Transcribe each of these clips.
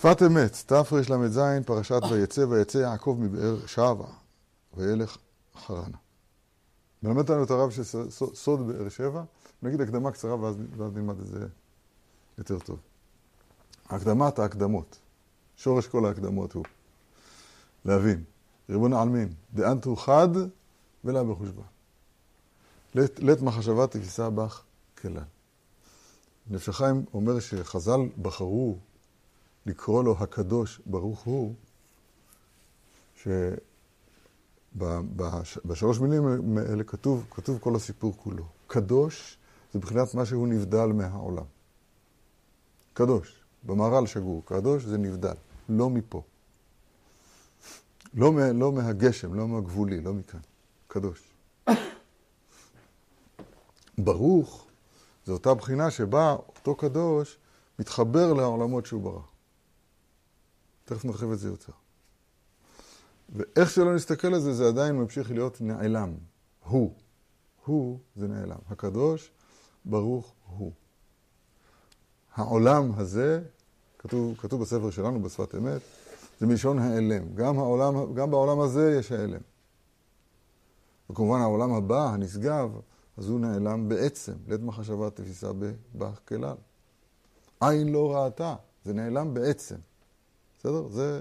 שפת אמת, תרל"ז, פרשת ויצא, ויצא יעקב מבאר שבע, וילך חרנה. מלמד אותנו את הרב של סוד באר שבע, נגיד הקדמה קצרה ואז, ואז נלמד את זה יותר טוב. הקדמת ההקדמות, שורש כל ההקדמות הוא להבין, ריבון העלמין, דאנתו חד ולא בחושבן. לית, לית מחשבה תפיסה בך כלל. נפש החיים אומר שחז"ל בחרו לקרוא לו הקדוש ברוך הוא, שבשלוש מילים האלה כתוב, כתוב כל הסיפור כולו. קדוש זה מבחינת מה שהוא נבדל מהעולם. קדוש, במהר"ל שגור, קדוש זה נבדל, לא מפה. לא, לא מהגשם, לא מהגבולי, לא מכאן. קדוש. ברוך זה אותה בחינה שבה אותו קדוש מתחבר לעולמות שהוא ברא. תכף נרחיב את זה יותר. ואיך שלא נסתכל על זה, זה עדיין ממשיך להיות נעלם. הוא. הוא זה נעלם. הקדוש, ברוך הוא. העולם הזה, כתוב, כתוב בספר שלנו בשפת אמת, זה מלשון העלם. גם, העולם, גם בעולם הזה יש העלם. וכמובן העולם הבא, הנשגב, אז הוא נעלם בעצם, לית מחשבה תפיסה בך כלל. עין לא ראתה, זה נעלם בעצם. בסדר? זה,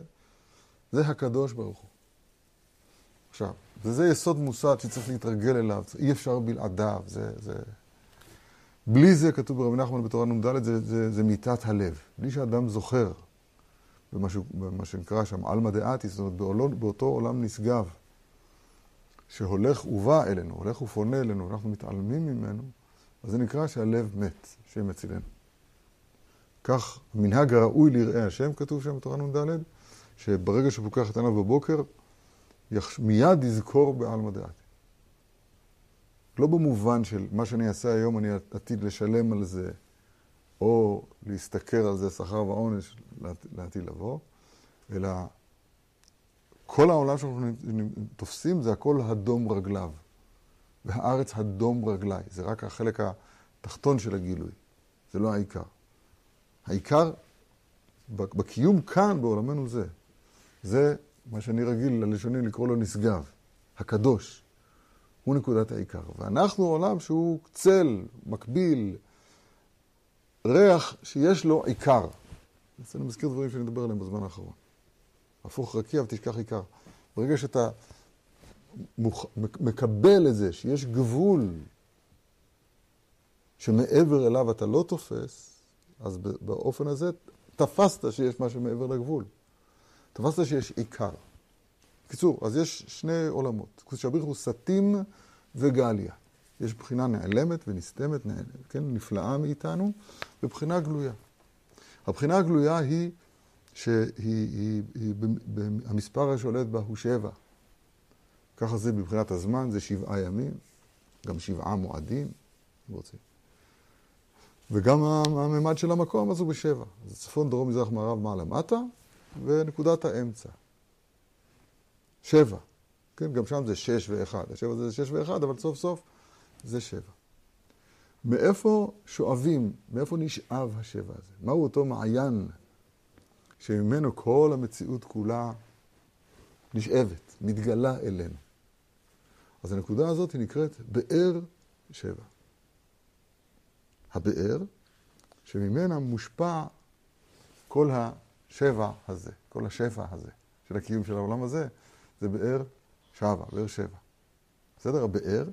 זה הקדוש ברוך הוא. עכשיו, וזה יסוד מוסד שצריך להתרגל אליו, אי אפשר בלעדיו, זה, זה... בלי זה, כתוב ברבי נחמן בתורה נ"ד, זה, זה, זה מיתת הלב. בלי שאדם זוכר במשהו, במה שנקרא שם עלמא דעתי, זאת אומרת, בעולם, באותו עולם נשגב, שהולך ובא אלינו, הולך ופונה אלינו, אנחנו מתעלמים ממנו, אז זה נקרא שהלב מת, שם יצילנו. כך המנהג הראוי לראה השם, כתוב שם בתורה נ"ד, שברגע שהוא פוקח את עיניו בבוקר, יחש... מיד יזכור בעלמא דעתי. לא במובן של מה שאני אעשה היום, אני עתיד לשלם על זה, או להשתכר על זה שכר ועונש לעתיד לבוא, אלא כל העולם שאנחנו תופסים זה הכל הדום רגליו. והארץ הדום רגליי. זה רק החלק התחתון של הגילוי. זה לא העיקר. העיקר בקיום כאן, בעולמנו זה. זה מה שאני רגיל ללשונים לקרוא לו נשגב, הקדוש. הוא נקודת העיקר. ואנחנו עולם שהוא צל, מקביל, ריח שיש לו עיקר. אז אני מזכיר דברים שאני מדבר עליהם בזמן האחרון. הפוך רקיע ותשכח עיקר. ברגע שאתה מוכ... מקבל את זה, שיש גבול שמעבר אליו אתה לא תופס, אז באופן הזה תפסת שיש משהו מעבר לגבול. תפסת שיש עיקר. בקיצור, אז יש שני עולמות. קודש הבריך הוא סתים וגליה. יש בחינה נעלמת ונסתמת, נעלמת, כן, נפלאה מאיתנו, ובחינה גלויה. הבחינה הגלויה היא שהמספר השולט בה הוא שבע. ככה זה מבחינת הזמן, זה שבעה ימים, גם שבעה מועדים, אם רוצים. וגם הממד של המקום אז הוא בשבע. זה צפון, דרום, מזרח, מערב, מעלה, מטה, ונקודת האמצע. שבע. כן, גם שם זה שש ואחד. השבע זה שש ואחד, אבל סוף סוף זה שבע. מאיפה שואבים, מאיפה נשאב השבע הזה? מהו אותו מעיין שממנו כל המציאות כולה נשאבת, מתגלה אלינו? אז הנקודה הזאת היא נקראת באר שבע. הבאר, שממנה מושפע כל השבע הזה, כל השפע הזה של הקיום של העולם הזה, זה באר שווה, באר שבע. בסדר? הבאר.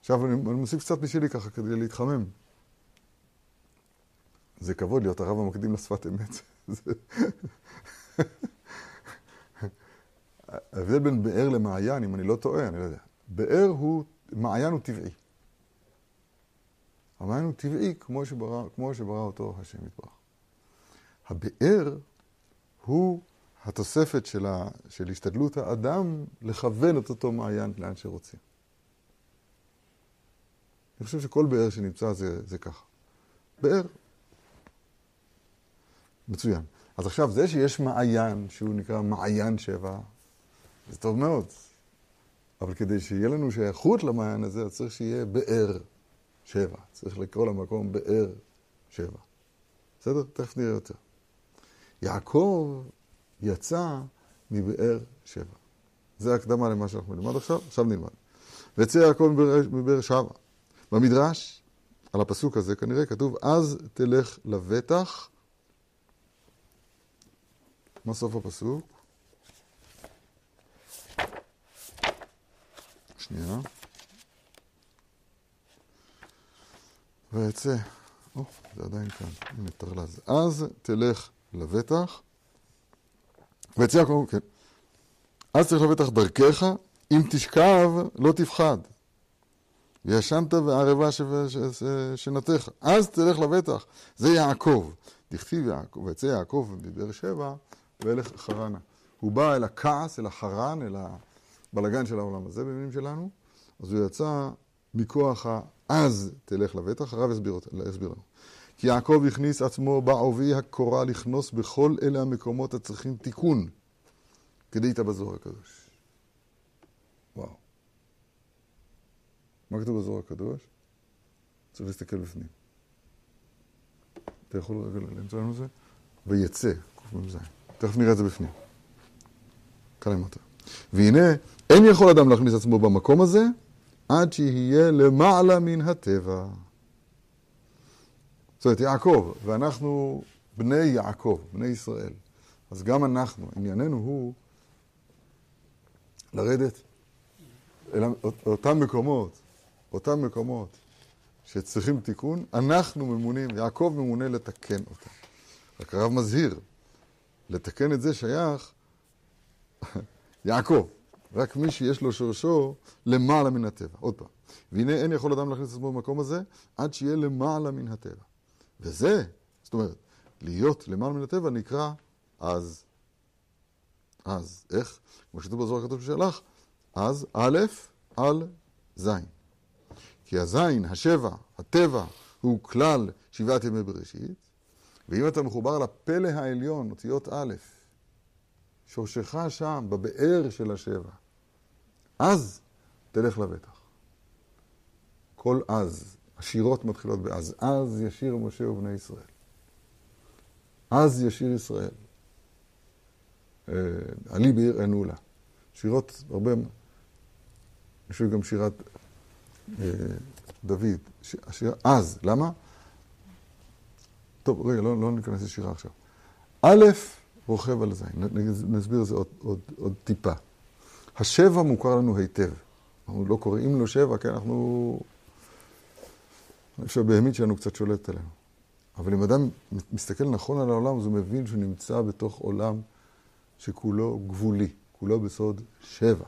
עכשיו אני, אני מוסיף קצת בשבילי ככה כדי להתחמם. זה כבוד להיות הרב המקדים לשפת אמת. ההבדל בין באר למעיין, אם אני לא טועה, אני לא יודע. באר הוא, מעיין הוא טבעי. המעיין הוא טבעי כמו שברא, כמו שברא אותו השם יתברך. הבאר הוא התוספת של, ה, של השתדלות האדם לכוון את אותו מעיין לאן שרוצים. אני חושב שכל באר שנמצא זה, זה ככה. באר. מצוין. אז עכשיו, זה שיש מעיין, שהוא נקרא מעיין שבע, זה טוב מאוד. אבל כדי שיהיה לנו שייכות למעיין הזה, אז צריך שיהיה באר שבע. צריך לקרוא למקום באר שבע. בסדר? תכף נראה יותר. יעקב יצא מבאר שבע. זה הקדמה למה שאנחנו נלמד עכשיו, עכשיו נלמד. ויצא יעקב מבאר שבע. במדרש, על הפסוק הזה כנראה כתוב, אז תלך לבטח. מה סוף הפסוק? שנייה. ויצא, או, זה עדיין כאן, הנה טרלז. אז תלך לבטח, ויצא יעקב, כן. אז תלך לבטח דרכך, אם תשכב לא תפחד. וישנת וערבה שנתך. אז תלך לבטח. זה יעקב. דכתיב יעקב, ויצא יעקב מבאר שבע, וילך חרנה. הוא בא אל הכעס, אל החרן, אל הבלגן של העולם הזה, במילים שלנו, אז הוא יצא מכוח ה"אז תלך לבטח", הרב יסביר, יסביר לנו. כי יעקב הכניס עצמו בעובי הקורה לכנוס בכל אלה המקומות הצריכים תיקון, כדי בזוהר הקדוש. וואו. מה כתוב בזוהר הקדוש? צריך להסתכל בפנים. אתה יכול רגע למצוא לנו זה? ויצא, קמ"ז. תכף נראה את זה בפנים. כאן למטה. והנה, אין יכול אדם להכניס עצמו במקום הזה עד שיהיה למעלה מן הטבע. זאת אומרת, יעקב, ואנחנו בני יעקב, בני ישראל. אז גם אנחנו, ענייננו הוא לרדת אל אותם מקומות, אותם מקומות שצריכים תיקון, אנחנו ממונים, יעקב ממונה לתקן אותם. רק הרב מזהיר, לתקן את זה שייך יעקב. רק מי שיש לו שורשו למעלה מן הטבע. עוד פעם. והנה אין יכול אדם להכניס את עצמו במקום הזה עד שיהיה למעלה מן הטבע. וזה, זאת אומרת, להיות למעלה מן הטבע נקרא אז. אז. איך? כמו שכתוב בזוהר הכתוב ששלח, אז א' על ז'. כי הזין, השבע, הטבע, הוא כלל שבעת ימי בראשית, ואם אתה מחובר לפלא העליון, אותיות א', שורשך שם, בבאר של השבע, אז תלך לבטח. כל אז, השירות מתחילות באז. אז ישיר משה ובני ישראל. אז ישיר ישראל. אה, עלי בעיר ענו לה. שירות הרבה, חושב גם שירת אה, דוד. השיר, אז, למה? טוב, רגע, לא, לא ניכנס לשירה עכשיו. א', רוכב על זין. נסביר את זה עוד, עוד, עוד טיפה. השבע מוכר לנו היטב. אנחנו לא קוראים לו שבע, כי אנחנו... אני חושב שהבהמית שלנו קצת שולטת עלינו. אבל אם אדם מסתכל נכון על העולם, אז הוא מבין שהוא נמצא בתוך עולם שכולו גבולי, כולו בסוד שבע.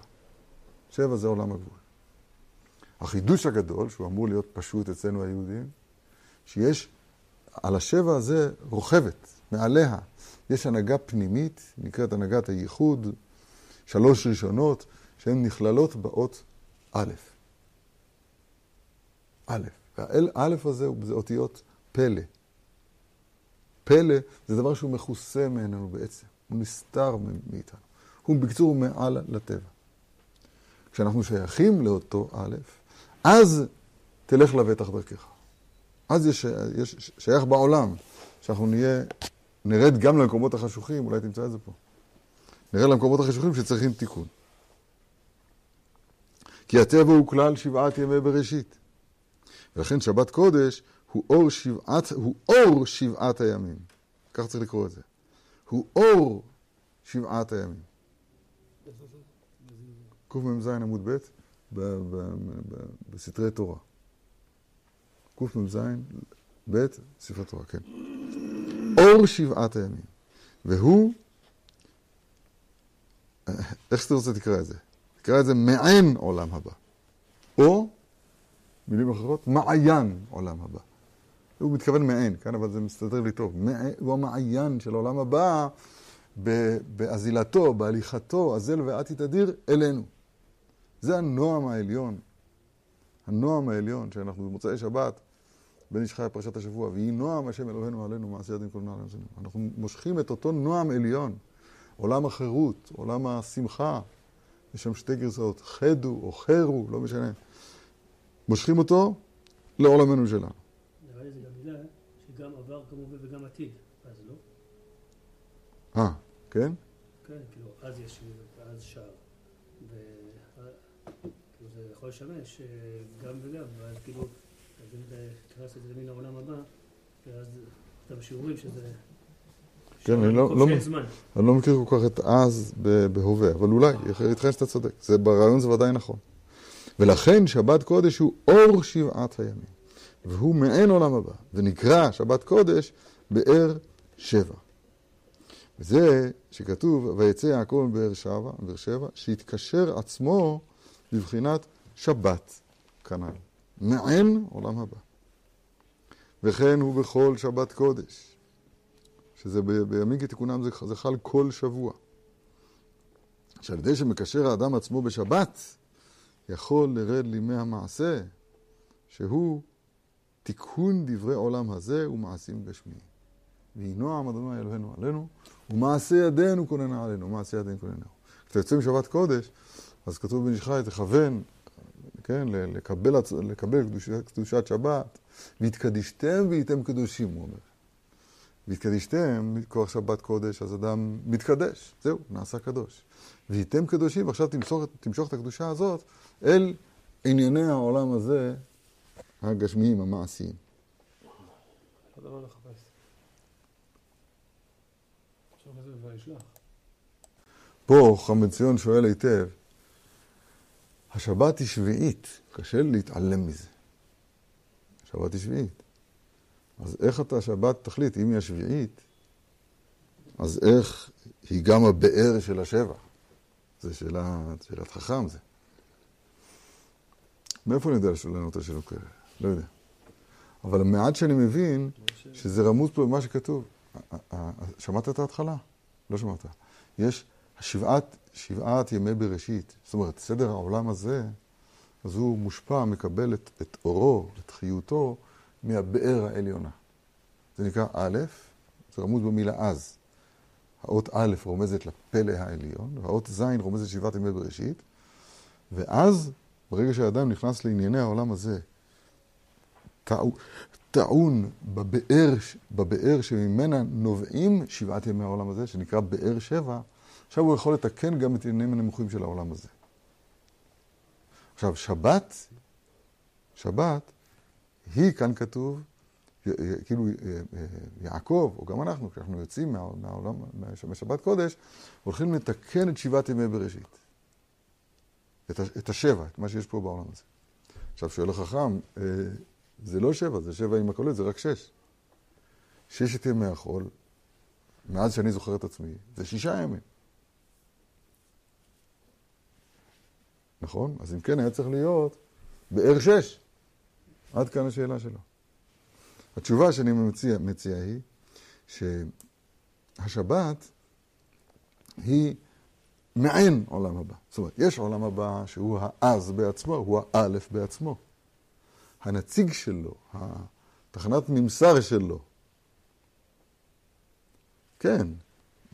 שבע זה עולם הגבול. החידוש הגדול, שהוא אמור להיות פשוט אצלנו היהודים, שיש על השבע הזה רוכבת, מעליה. יש הנהגה פנימית, נקראת הנהגת הייחוד, שלוש ראשונות, שהן נכללות באות א'. א', והא' הזה זה אותיות פלא. פלא זה דבר שהוא מכוסה מעינינו בעצם, הוא נסתר מאיתנו. הוא בקיצור מעל לטבע. כשאנחנו שייכים לאותו א', אז תלך לבטח דרכך. אז יש, יש שייך בעולם, שאנחנו נהיה, נרד גם למקומות החשוכים, אולי תמצא את זה פה. נרד למקומות החשוכים שצריכים תיקון. כי הטבע הוא כלל שבעת ימי בראשית. ולכן שבת קודש הוא אור שבעת, הוא אור שבעת הימים. כך צריך לקרוא את זה. הוא אור שבעת הימים. קמ"ז עמוד ב' בסתרי תורה. קמ"ז ב', ספרי תורה, כן. אור שבעת הימים. והוא, איך שאתה רוצה תקרא את זה. תקרא את זה מעין עולם הבא. או, מילים אחרות, מעיין עולם הבא. הוא מתכוון מעין, כן, אבל זה מסתדר לי טוב. הוא המעיין של העולם הבא באזילתו, בהליכתו, אזל ואתי תדיר, אלינו. זה הנועם העליון. הנועם העליון, שאנחנו במוצאי שבת, בן איש חי פרשת השבוע, ויהי נועם השם אלוהינו עלינו, מעשה ידים כל נועם עלינו. אנחנו מושכים את אותו נועם עליון, עולם החירות, עולם השמחה, יש שם שתי גרסאות, חדו או חרו, לא משנה. מושכים אותו לעולמנו שלנו. נראה לי זה גם מילה שגם עבר כמובן וגם עתיד, אז לא? אה, כן? כן, כאילו, אז יש, אז שער. וכאילו זה יכול לשמש אה, גם וגם, ואז כאילו, תכנס את זה מן העולם הבא, ואז אתה בשיעורים שזה... כן, אני לא, לא, אני לא מכיר כל כך את אז בהווה, אבל אולי, ייתכן שאתה צודק. זה, ברעיון זה ודאי נכון. ולכן שבת קודש הוא אור שבעת הימים, והוא מעין עולם הבא, ונקרא שבת קודש באר שבע. וזה שכתוב, ויצא יעקב מבאר שבע, שבע, שהתקשר עצמו בבחינת שבת כנ"ל. מעין עולם הבא. וכן הוא בכל שבת קודש, שזה בימים כתיקונם זה, זה חל כל שבוע. שעל ידי שמקשר האדם עצמו בשבת, יכול לרד לימי המעשה, שהוא תיקון דברי עולם הזה ומעשים גשמיים. ויהי נועם אדוני אלוהינו עלינו, ומעשה ידינו כוננה עלינו, ומעשה ידינו כוננה. כשאתה יוצא משבת קודש, אז כתוב בן ישחי, תכוון, כן, לקבל, לקבל קדושת, קדושת שבת, והתקדישתם והייתם קדושים, הוא אומר. והתקדישתם, מכוח שבת קודש, אז אדם מתקדש, זהו, נעשה קדוש. והייתם קדושים, ועכשיו תמשוך, תמשוך את הקדושה הזאת אל ענייני העולם הזה, הגשמיים, המעשיים. פה חכם ציון שואל היטב, השבת היא שביעית, קשה להתעלם מזה. השבת היא שביעית. אז איך אתה שבת תחליט, אם היא השביעית, אז איך היא גם הבאר של השבע? זו שאלה, שאלת חכם זה. מאיפה אני יודע לענות את השאלות כאלה? לא יודע. אבל המעט שאני מבין, שזה רמוז פה במה שכתוב. שמעת את ההתחלה? לא שמעת. יש שבעת, שבעת ימי בראשית. זאת אומרת, סדר העולם הזה, אז הוא מושפע, מקבל את, את אורו, את חיותו, מהבאר העליונה. זה נקרא א', זה רמוז במילה אז. האות א' רומזת לפלא העליון, והאות ז' רומזת שבעת ימי בראשית, ואז, ברגע שהאדם נכנס לענייני העולם הזה, טעון בבאר, בבאר שממנה נובעים שבעת ימי העולם הזה, שנקרא באר שבע, עכשיו הוא יכול לתקן גם את עניינים הנמוכים של העולם הזה. עכשיו, שבת, שבת, היא, כאן כתוב, כאילו יעקב, או גם אנחנו, כשאנחנו יוצאים מהעולם, משבת קודש, הולכים לתקן את שבעת ימי בראשית. את השבע, את מה שיש פה בעולם הזה. עכשיו, שואל החכם, אה, זה לא שבע, זה שבע עם הקולות, זה רק שש. ששת ימי החול, מאז שאני זוכר את עצמי, זה שישה ימים. נכון? אז אם כן, היה צריך להיות באר שש. עד כאן השאלה שלו. התשובה שאני מציע, מציע היא שהשבת היא מעין עולם הבא. זאת אומרת, יש עולם הבא שהוא האז בעצמו, הוא האלף בעצמו. הנציג שלו, התחנת ממסר שלו. כן,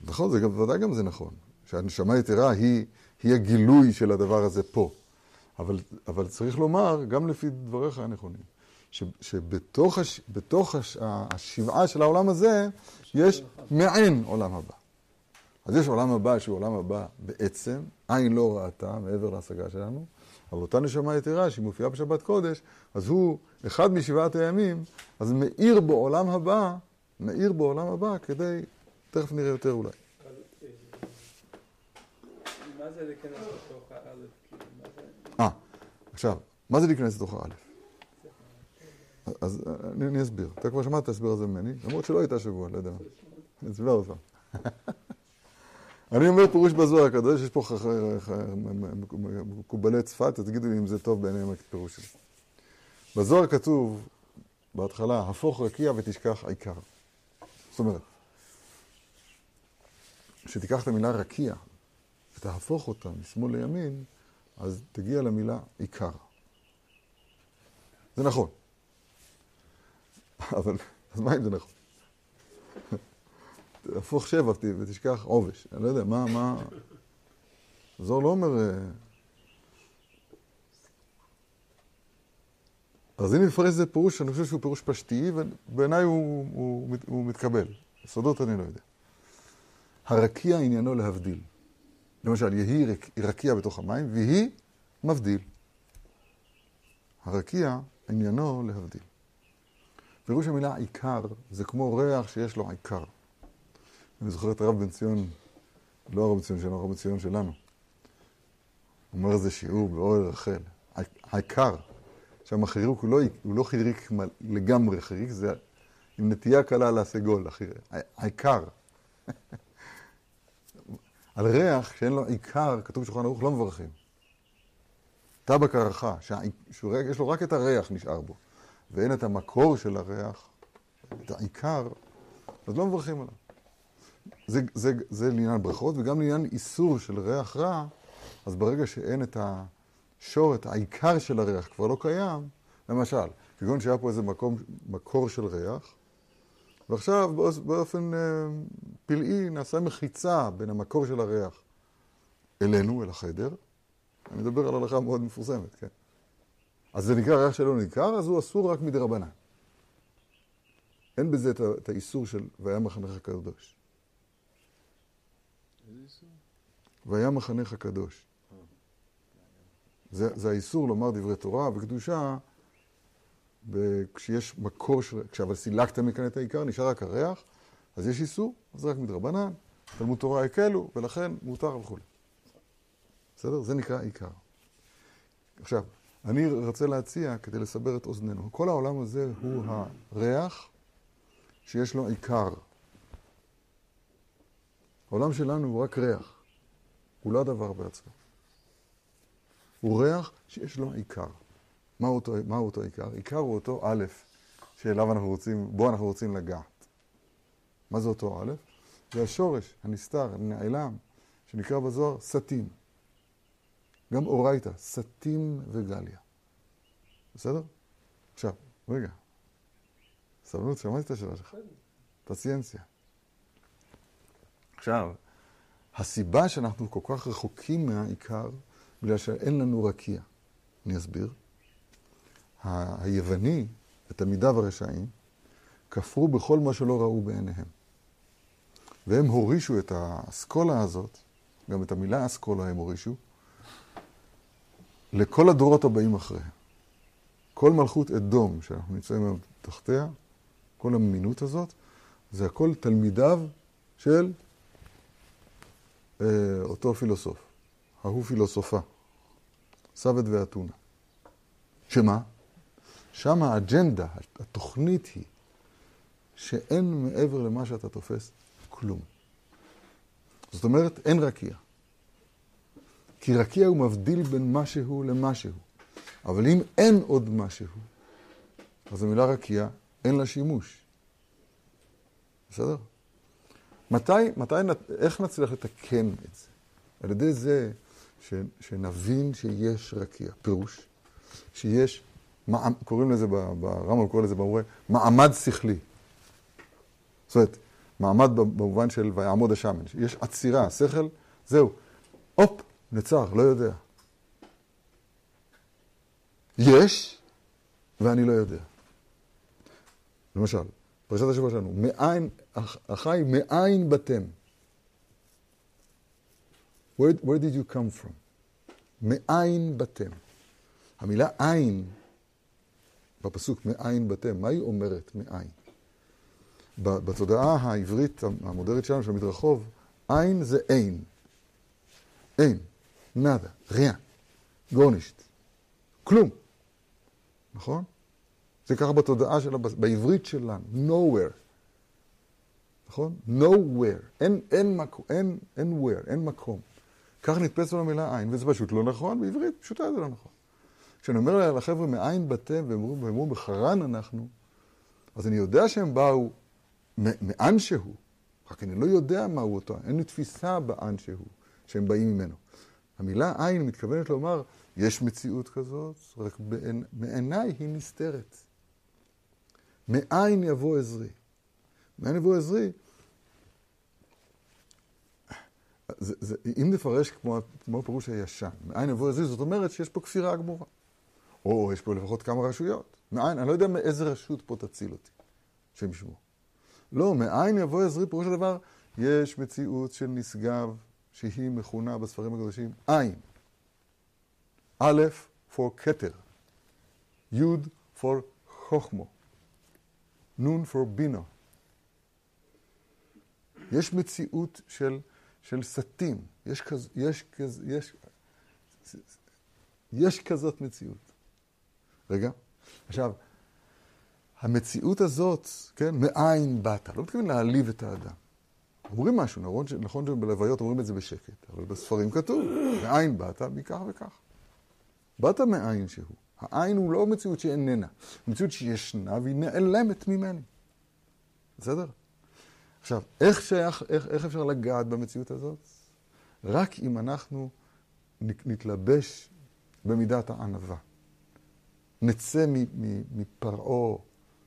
נכון, זה גם, ודאי גם זה נכון, שהנשמה יתרה היא, היא הגילוי של הדבר הזה פה. אבל, אבל צריך לומר, גם לפי דבריך הנכונים, ש, שבתוך הש, הש, השבעה של העולם הזה, יש מעין עולם הבא. אז יש עולם הבא שהוא עולם הבא בעצם, עין לא ראתה מעבר להשגה שלנו, אבל אותה נשמה יתרה שהיא מופיעה בשבת קודש, אז הוא אחד משבעת הימים, אז מאיר בעולם הבא, מאיר בעולם הבא כדי, תכף נראה יותר אולי. מה זה להיכנס לתוך האלף? כאילו, אה, עכשיו, מה זה להיכנס לתוך האלף? אז אני, אני אסביר. אתה כבר שמעת את ההסבר הזה ממני, למרות שלא הייתה שבוע, לא יודע. אני אסביר עוד. אני אומר פירוש בזוהר הקדוש, יש פה מקובלי צפת, אז תגידו לי אם זה טוב בעיניהם הפירוש שלי. בזוהר כתוב בהתחלה, הפוך רקיע ותשכח עיקר. זאת אומרת, כשתיקח את המילה רקיע ותהפוך אותה משמאל לימין, אז תגיע למילה עיקר. זה נכון. אבל, אז מה אם זה נכון? תהפוך שבע ותשכח עובש. אני לא יודע, מה, מה... זוהר לא אומר... אה, אז אם נפרש איזה פירוש, אני חושב שהוא פירוש פשטי, ובעיניי הוא, הוא, הוא מתקבל. סודות אני לא יודע. הרקיע עניינו להבדיל. למשל, יהי רקיע בתוך המים, ויהי מבדיל. הרקיע עניינו להבדיל. פירוש המילה עיקר זה כמו ריח שיש לו עיקר. אני זוכר את הרב בן ציון, לא הרב בן ציון שלנו, הרב בן ציון שלנו. אומר איזה שיעור באוהל רחל. העיקר, שם החיריק הוא לא, הוא לא חיריק לגמרי חיריק, זה עם נטייה קלה לסגול, העיקר. על ריח שאין לו עיקר, כתוב בשולחן ערוך, לא מברכים. טבק הערכה, שיש לו רק את הריח נשאר בו, ואין את המקור של הריח, את העיקר, אז לא מברכים עליו. זה, זה, זה לעניין ברכות, וגם לעניין איסור של ריח רע, אז ברגע שאין את השור, את העיקר של הריח כבר לא קיים, למשל, כגון שהיה פה איזה מקום, מקור של ריח, ועכשיו באופן אה, פלאי נעשה מחיצה בין המקור של הריח אלינו, אל החדר. אני מדבר על הלכה מאוד מפורסמת, כן? אז זה נקרא ריח שלא ניכר, אז הוא אסור רק מדי רבנן. אין בזה את האיסור של והיה מחנך קדוש. איזה איסור? והיה מחנך קדוש. זה, זה האיסור לומר דברי תורה וקדושה כשיש מקור, של... כשאבל סילקת מכאן את העיקר, נשאר רק הריח, אז יש איסור, אז רק מדרבנן, תלמוד תורה הקלו, ולכן מותר וכולי. בסדר? זה נקרא עיקר. עכשיו, אני רוצה להציע, כדי לסבר את אוזנינו, כל העולם הזה הוא הריח שיש לו עיקר. העולם שלנו הוא רק ריח, הוא לא הדבר בעצמו. הוא ריח שיש לו עיקר. מהו אותו, מה אותו עיקר? עיקר הוא אותו א', שאליו אנחנו רוצים, בו אנחנו רוצים לגעת. מה זה אותו א'? זה השורש הנסתר, הנעלם, שנקרא בזוהר סטים. גם אורייתא, סטים וגליה. בסדר? עכשיו, רגע. סבלנות, שמעתי את השאלה שלך. פציינציה. עכשיו, הסיבה שאנחנו כל כך רחוקים מהעיקר, בגלל שאין לנו רקיע. אני אסביר. היווני ותלמידיו הרשעים כפרו בכל מה שלא ראו בעיניהם. והם הורישו את האסכולה הזאת, גם את המילה אסכולה הם הורישו, לכל הדורות הבאים אחריהם. כל מלכות אדום שאנחנו נמצאים היום תחתיה, כל המינות הזאת, זה הכל תלמידיו של אה, אותו פילוסוף, ההוא פילוסופה, סבת ואתונה. שמה? שם האג'נדה, התוכנית היא שאין מעבר למה שאתה תופס כלום. זאת אומרת, אין רקיע. כי רקיע הוא מבדיל בין משהו למשהו. אבל אם אין עוד משהו, אז המילה רקיע, אין לה שימוש. בסדר? מתי, מתי, איך נצליח לתקן את זה? על ידי זה ש, שנבין שיש רקיע. פירוש, שיש קוראים לזה, ברמב"ם קורא לזה במורה, מעמד שכלי. זאת אומרת, מעמד במובן של ויעמוד השמן. יש עצירה, שכל, זהו. הופ, נצר, לא יודע. יש, ואני לא יודע. למשל, פרשת השבוע שלנו, מאין, אחי, מאין בתם? Where, where did you come from? מאין בתם? המילה עין בפסוק מאין בתם, מה היא אומרת מאין? בתודעה העברית המודרנית שלנו, של המדרחוב, עין זה אין. אין, נאדה, ריאה, גורנישט, כלום. נכון? זה ככה בתודעה שלה, בעברית שלנו, nowhere. נכון? nowhere. אין, אין, מקום, אין, אין where, אין מקום. כך נתפס לנו המילה עין, וזה פשוט לא נכון, בעברית פשוטה זה לא נכון. כשאני אומר לחבר'ה מאין באתם, והם אמרו בחרן אנחנו, אז אני יודע שהם באו מאן שהוא, רק אני לא יודע מהו אותו, אין לי תפיסה באן שהוא, שהם באים ממנו. המילה עין מתכוונת לומר, יש מציאות כזאת, רק בעיני, מעיניי היא נסתרת. מאין יבוא עזרי? מאין יבוא עזרי? זה, זה, אם נפרש כמו, כמו הפירוש הישן, מאין יבוא עזרי, זאת אומרת שיש פה כפירה גמורה. או יש פה לפחות כמה רשויות. מאין, אני לא יודע מאיזה רשות פה תציל אותי, שם שמו. לא, מאין יבוא עזרי, פירוש הדבר, יש מציאות של נשגב שהיא מכונה בספרים הקדושים עין. א', for כתר, י' for חוכמו, נ' for בינו. יש מציאות של, של סטים, יש, כז, יש, כז, יש, יש כזאת מציאות. רגע, עכשיו, המציאות הזאת, כן, מאין באת? לא מתכוון להעליב את האדם. אומרים משהו, נכון, נכון שבלוויות אומרים את זה בשקט, אבל בספרים כתוב, מאין באת, מכך וכך. באת מאין שהוא. העין הוא לא מציאות שאיננה, מציאות שישנה והיא נעלמת ממני. בסדר? עכשיו, איך, שייך, איך, איך אפשר לגעת במציאות הזאת? רק אם אנחנו נתלבש במידת הענווה. נצא מפרעה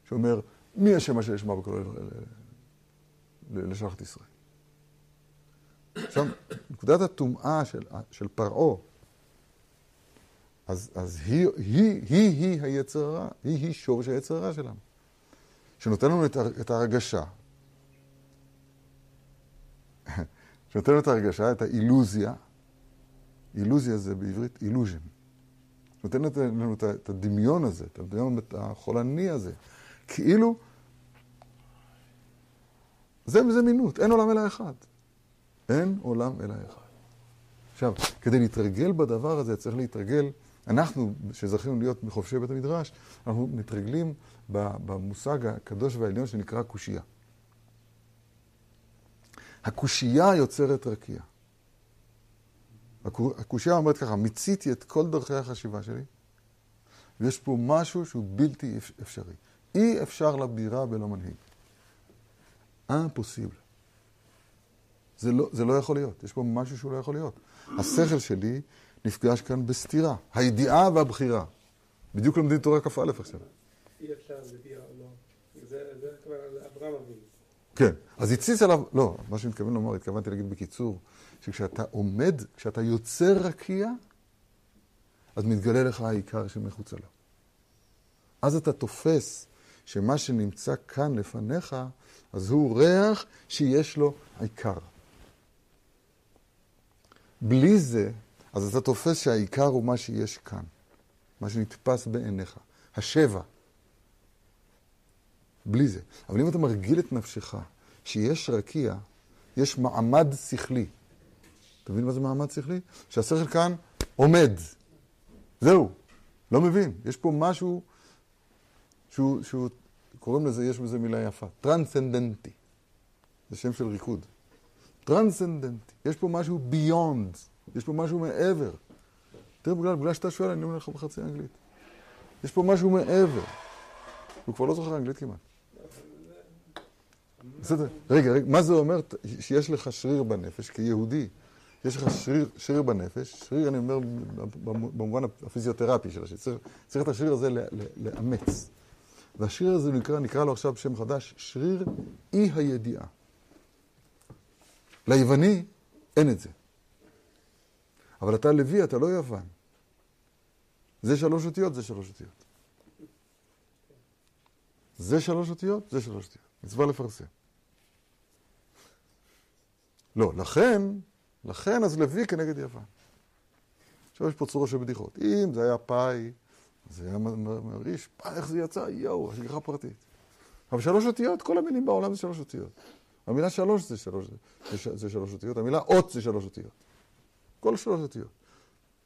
שאומר, מי השם אשר ישמע בקולו לשלחת ישראל? עכשיו, נקודת הטומאה של, של פרעה, אז, אז היא, היא, היא, היא היצר הרע, היא, היא שורש היצר הרע שלנו. שנותן לנו את, את ההרגשה, שנותן לנו את ההרגשה, את האילוזיה, אילוזיה זה בעברית אילוז'ן. נותן לנו את הדמיון הזה, את הדמיון החולני הזה, כאילו זה, זה מינות, אין עולם אלא אחד. אין עולם אלא אחד. עכשיו, כדי להתרגל בדבר הזה, צריך להתרגל, אנחנו, שזכינו להיות מחובשי בית המדרש, אנחנו מתרגלים במושג הקדוש והעליון שנקרא קושייה. הקושייה יוצרת רקיע. הקושייה אומרת ככה, מיציתי את כל דרכי החשיבה שלי, ויש פה משהו שהוא בלתי אפשרי. אי אפשר לבירה בלא מנהיג. impossible. זה לא, זה לא יכול להיות, יש פה משהו שהוא לא יכול להיות. השכל שלי נפגש כאן בסתירה, הידיעה והבחירה. בדיוק לומדים תורה כ"א עכשיו. אי אפשר לביאה או לא. זה כבר אברהם אבינו. כן, אז הציץ עליו, לא, מה שאני מתכוון לומר, התכוונתי להגיד בקיצור, שכשאתה עומד, כשאתה יוצר רקיע, אז מתגלה לך העיקר שמחוצה לו. אז אתה תופס שמה שנמצא כאן לפניך, אז הוא ריח שיש לו עיקר. בלי זה, אז אתה תופס שהעיקר הוא מה שיש כאן, מה שנתפס בעיניך, השבע. בלי זה. אבל אם אתה מרגיל את נפשך שיש רקיע, יש מעמד שכלי. אתה מבין מה זה מעמד שכלי? שהשכל כאן עומד. זהו. לא מבין. יש פה משהו שהוא, שהוא קוראים לזה, יש בזה מילה יפה, טרנסצנדנטי. זה שם של ריקוד. טרנסצנדנטי. יש פה משהו ביונד, יש פה משהו מעבר. תראה, בגלל, בגלל שאתה שואל, אני אומר לך בחצי אנגלית. יש פה משהו מעבר. הוא כבר לא זוכר אנגלית כמעט. בסדר, רגע, רגע, מה זה אומר שיש לך שריר בנפש כיהודי? יש לך שריר, שריר בנפש, שריר אני אומר במובן הפיזיותרפי של השריר, צריך, צריך את השריר הזה לאמץ. והשריר הזה נקרא, נקרא לו עכשיו שם חדש, שריר אי הידיעה. ליווני אין את זה. אבל אתה לוי, אתה לא יוון. זה שלוש אותיות, זה שלוש אותיות. זה שלוש אותיות, זה שלוש אותיות. מצווה לפרסם. לא, לכן, לכן אז לוי כנגד יוון. עכשיו יש פה צורה של בדיחות. אם זה היה פאי, זה היה מרגיש, איך זה יצא? יואו, השגחה פרטית. אבל שלוש אותיות, כל המילים בעולם זה שלוש אותיות. המילה שלוש זה שלוש, זה, זה שלוש אותיות, המילה אות זה שלוש אותיות. כל שלוש אותיות.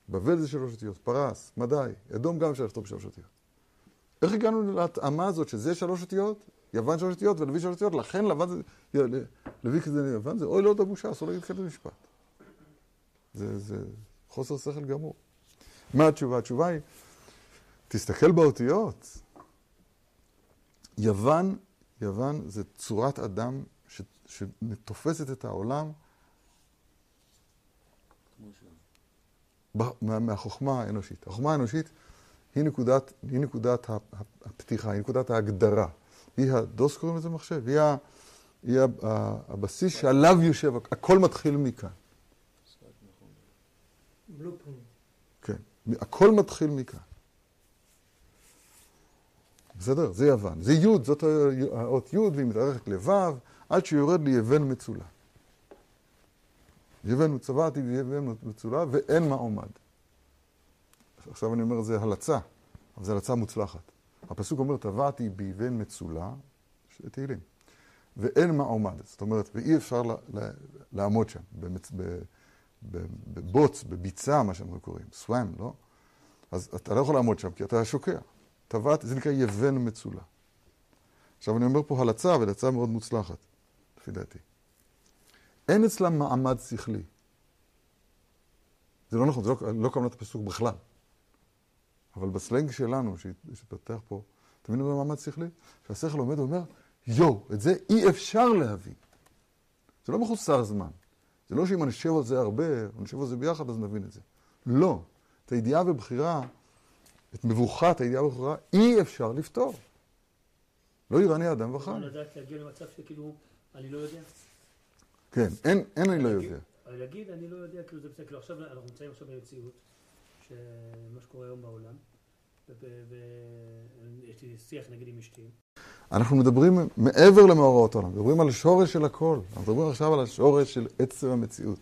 בבל זה שלוש אותיות, פרס, מדי, אדום גם אפשר לכתוב בשלוש אותיות. איך הגענו להתאמה הזאת שזה שלוש אותיות, יוון שלוש אותיות ולוי שלוש אותיות, לכן לבן זה, לוי כזה יוון זה אוי לא עוד הבושה, אסור להגיד כזה משפט. זה, זה חוסר שכל גמור. מה התשובה? התשובה היא, תסתכל באותיות. יוון, יוון זה צורת אדם ש, שתופסת את העולם מהחוכמה האנושית. החוכמה האנושית היא נקודת, היא נקודת הפתיחה, היא נקודת ההגדרה. היא הדוס קוראים לזה מחשב, היא, ה, היא הבסיס שעליו יושב, הכל מתחיל מכאן. כן, הכל מתחיל מכאן. בסדר? זה יוון. זה י', זאת האות י', והיא מתארכת לו', עד שיורד ליבן מצולה. יבן צבעתי ויבן מצולה ואין מה עומד. עכשיו אני אומר, זה הלצה, אבל זו הלצה מוצלחת. הפסוק אומר, טבעתי ביבן מצולה, תהילים, ואין מה עומד. זאת אומרת, ואי אפשר לעמוד שם, במצ... בבוץ, בביצה, מה שאנחנו קוראים, סוואם, לא? אז אתה לא יכול לעמוד שם, כי אתה שוקע. טבעת, זה נקרא יבן מצולה. עכשיו אני אומר פה הלצה, והלצה מאוד מוצלחת, לפי דעתי. אין אצלם מעמד שכלי. זה לא נכון, זה לא, לא כוונת הפסוק בכלל. אבל בסלנג שלנו, שהתפתח פה, אתה מבין מה מעמד שכלי? שהשכל עומד ואומר, יואו, את זה אי אפשר להבין. זה לא מחוסר זמן. זה לא שאם אני אשב על זה הרבה, או נשב על זה ביחד, אז נבין את זה. לא. את הידיעה ובחירה, את מבוכת הידיעה ובחירה, אי אפשר לפתור. לא יראני אדם וחי. אני לדעת להגיע למצב שכאילו, אני לא יודע. כן, אין, אין אני לא יודע. להגיד, אני לא יודע, כאילו זה בסדר, כאילו עכשיו, אנחנו נמצאים עכשיו במציאות, שמה שקורה היום בעולם, ויש לי שיח נגיד עם אשתי. אנחנו מדברים מעבר למאורעות העולם, מדברים על השורש של הכל. אנחנו מדברים עכשיו על השורש של עצם המציאות.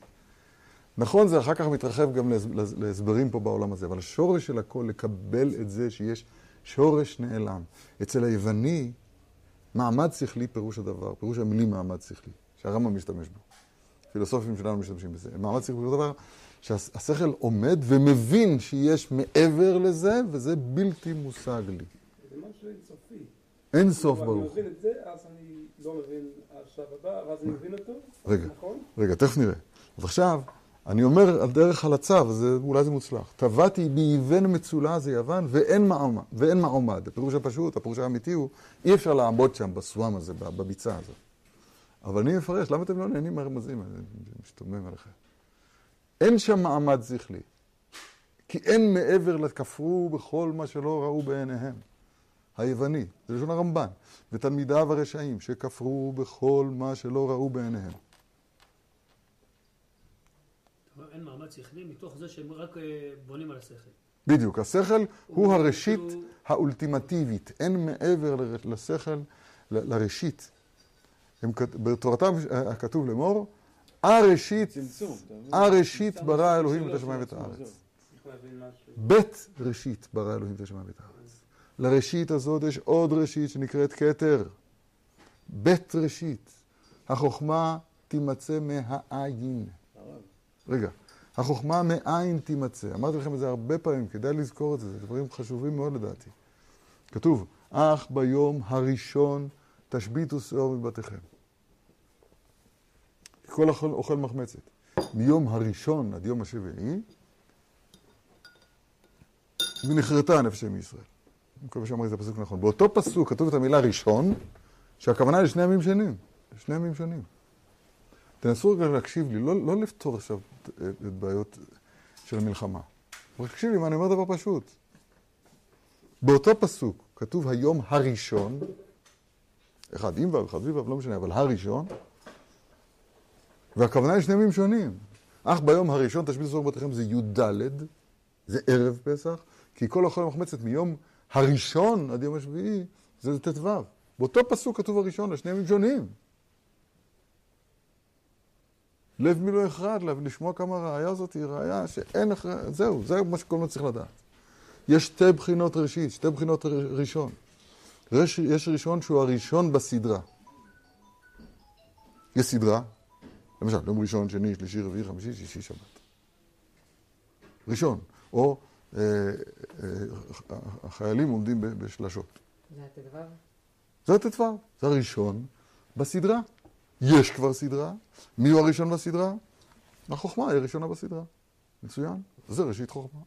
נכון, זה אחר כך מתרחב גם להסברים פה בעולם הזה, אבל השורש של הכל, לקבל את זה שיש שורש נעלם. אצל היווני, מעמד שכלי פירוש הדבר, פירוש המילים מעמד שכלי, שהרמב"ם משתמש בו. פילוסופים שלנו משתמשים בזה. מעמד שכלי פירוש הדבר שהשכל עומד ומבין שיש מעבר לזה, וזה בלתי מושג לי. זה משהו אינסופי. אין סוף ברוך. אני מבין את זה, אז אני לא מבין השלב הבא, ואז אני מבין אותו, רגע, נכון? רגע, תכף נראה. אז עכשיו, אני אומר על דרך הלצה, ואולי זה מוצלח. טבעתי באבן מצולה זה יוון, ואין מעומד. ואין מעומד. הפירוש הפשוט, הפירוש האמיתי הוא, אי אפשר לעמוד שם בסוואם הזה, בביצה הזאת. אבל אני מפרש, למה אתם לא נהנים מהרמזים? אני משתומם עליכם. אין שם מעמד שכלי. כי אין מעבר לכפרו בכל מה שלא ראו בעיניהם. היווני, זה לשון הרמב"ן, ותלמידיו הרשעים שכפרו בכל מה שלא ראו בעיניהם. אין מעמד שכלי מתוך זה שהם רק אה, בונים על השכל. בדיוק, השכל הוא הראשית האולטימטיבית, אין מעבר לשכל, לראשית. בתורתם אה, כתוב לאמור, הראשית, הראשית ברא אלוהים את השמיים ואת הארץ. בית ראשית ברא אלוהים את השמיים ואת הארץ. לראשית הזאת יש עוד ראשית שנקראת כתר. בית ראשית. החוכמה תימצא מהעין. רגע, החוכמה מאין תימצא. אמרתי לכם את זה הרבה פעמים, כדאי לזכור את זה, זה דברים חשובים מאוד לדעתי. כתוב, אך ביום הראשון תשביתו שאור מבתיכם. כל אוכל, אוכל מחמצת. מיום הראשון עד יום השביעי, ונחרטה הנפש מישראל. מקווה שאמרתי את הפסוק נכון. באותו פסוק כתוב את המילה ראשון, שהכוונה לשני ימים שונים. שני ימים שונים. תנסו רגע להקשיב לי, לא, לא לפתור עכשיו את בעיות של המלחמה. תקשיב לי, אני אומר דבר פשוט. באותו פסוק כתוב היום הראשון, אחד עם ו', אחד בלי ו', לא משנה, אבל הראשון, והכוונה היא שני ימים שונים. אך ביום הראשון תשביל סוף בתיכם זה י"ד, זה ערב פסח, כי כל אוכל מחמצת מיום הראשון עד יום השביעי זה ט"ו. באותו פסוק כתוב הראשון לשני ימים שונים. לב מילוי אחד, לשמוע כמה הראייה הזאת היא ראייה שאין אחרי, זהו, זה מה שכל מה צריך לדעת. יש שתי בחינות ראשית, שתי בחינות ראשון. יש, יש ראשון שהוא הראשון בסדרה. יש סדרה, למשל, יום ראשון, שני, שלישי, רביעי, חמישי, שישי, שבת. ראשון. או החיילים עומדים בשלשות. זה הט"ו? זה הט"ו. זה הראשון בסדרה. יש כבר סדרה. מי הוא הראשון בסדרה? החוכמה היא הראשונה בסדרה. מצוין. זה ראשית חוכמה.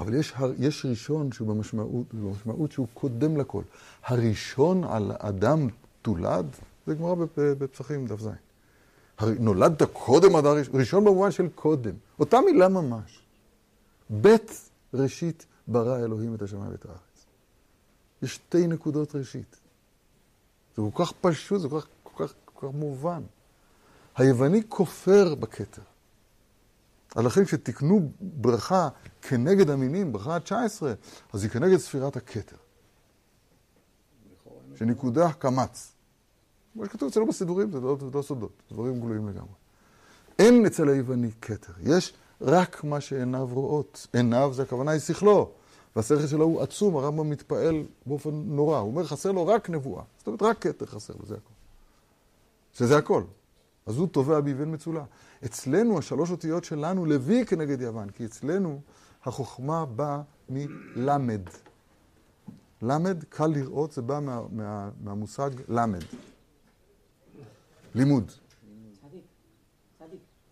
אבל יש, יש ראשון שהוא במשמעות, במשמעות שהוא קודם לכל. הראשון על אדם תולד, זה גמרא בפסחים דף ז. נולדת קודם עד הראשון, ראשון במובן של קודם. אותה מילה ממש. בית ראשית ברא אלוהים את השמיים ואת הארץ. יש שתי נקודות ראשית. זה כל כך פשוט, זה כל כך, כל כך, כל כך מובן. היווני כופר בכתר. לכן כשתקנו ברכה כנגד המינים, ברכה ה-19, אז היא כנגד ספירת הכתר. שנקודה קמץ. מה שכתוב אצלנו בסידורים זה לא, לא סודות, דברים גלויים לגמרי. אין אצל היווני כתר, יש רק מה שעיניו רואות. עיניו זה הכוונה היא שכלו, והשכל שלו הוא עצום, הרמב"ם מתפעל באופן נורא. הוא אומר, חסר לו רק נבואה. זאת אומרת, רק כתר חסר לו, זה הכל. שזה הכל. אז הוא תובע באבן מצולע. אצלנו, השלוש אותיות שלנו, לוי כנגד יוון, כי אצלנו החוכמה באה מלמד. למד, קל לראות, זה בא מה, מה, מהמושג למד. לימוד.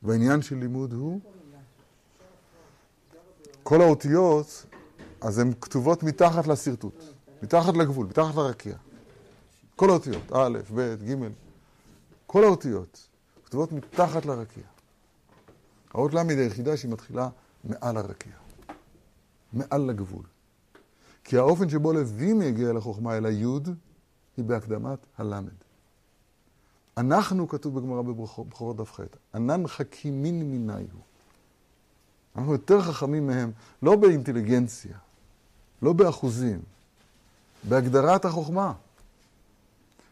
והעניין של לימוד הוא, כל האותיות, אז הן כתובות מתחת לשרטוט, מתחת לגבול, מתחת לרקיע. כל האותיות, א', ב', ג', כל האותיות כתובות מתחת לרקיע. האות ל' היא היחידה שהיא מתחילה מעל הרקיע, מעל לגבול. כי האופן שבו לוי מגיע לחוכמה אל היוד, היא בהקדמת הלמד. אנחנו, כתוב בגמרא בבחורות דף ח', ענן חכימין מיני הוא. אנחנו יותר חכמים מהם, לא באינטליגנציה, לא באחוזים, בהגדרת החוכמה.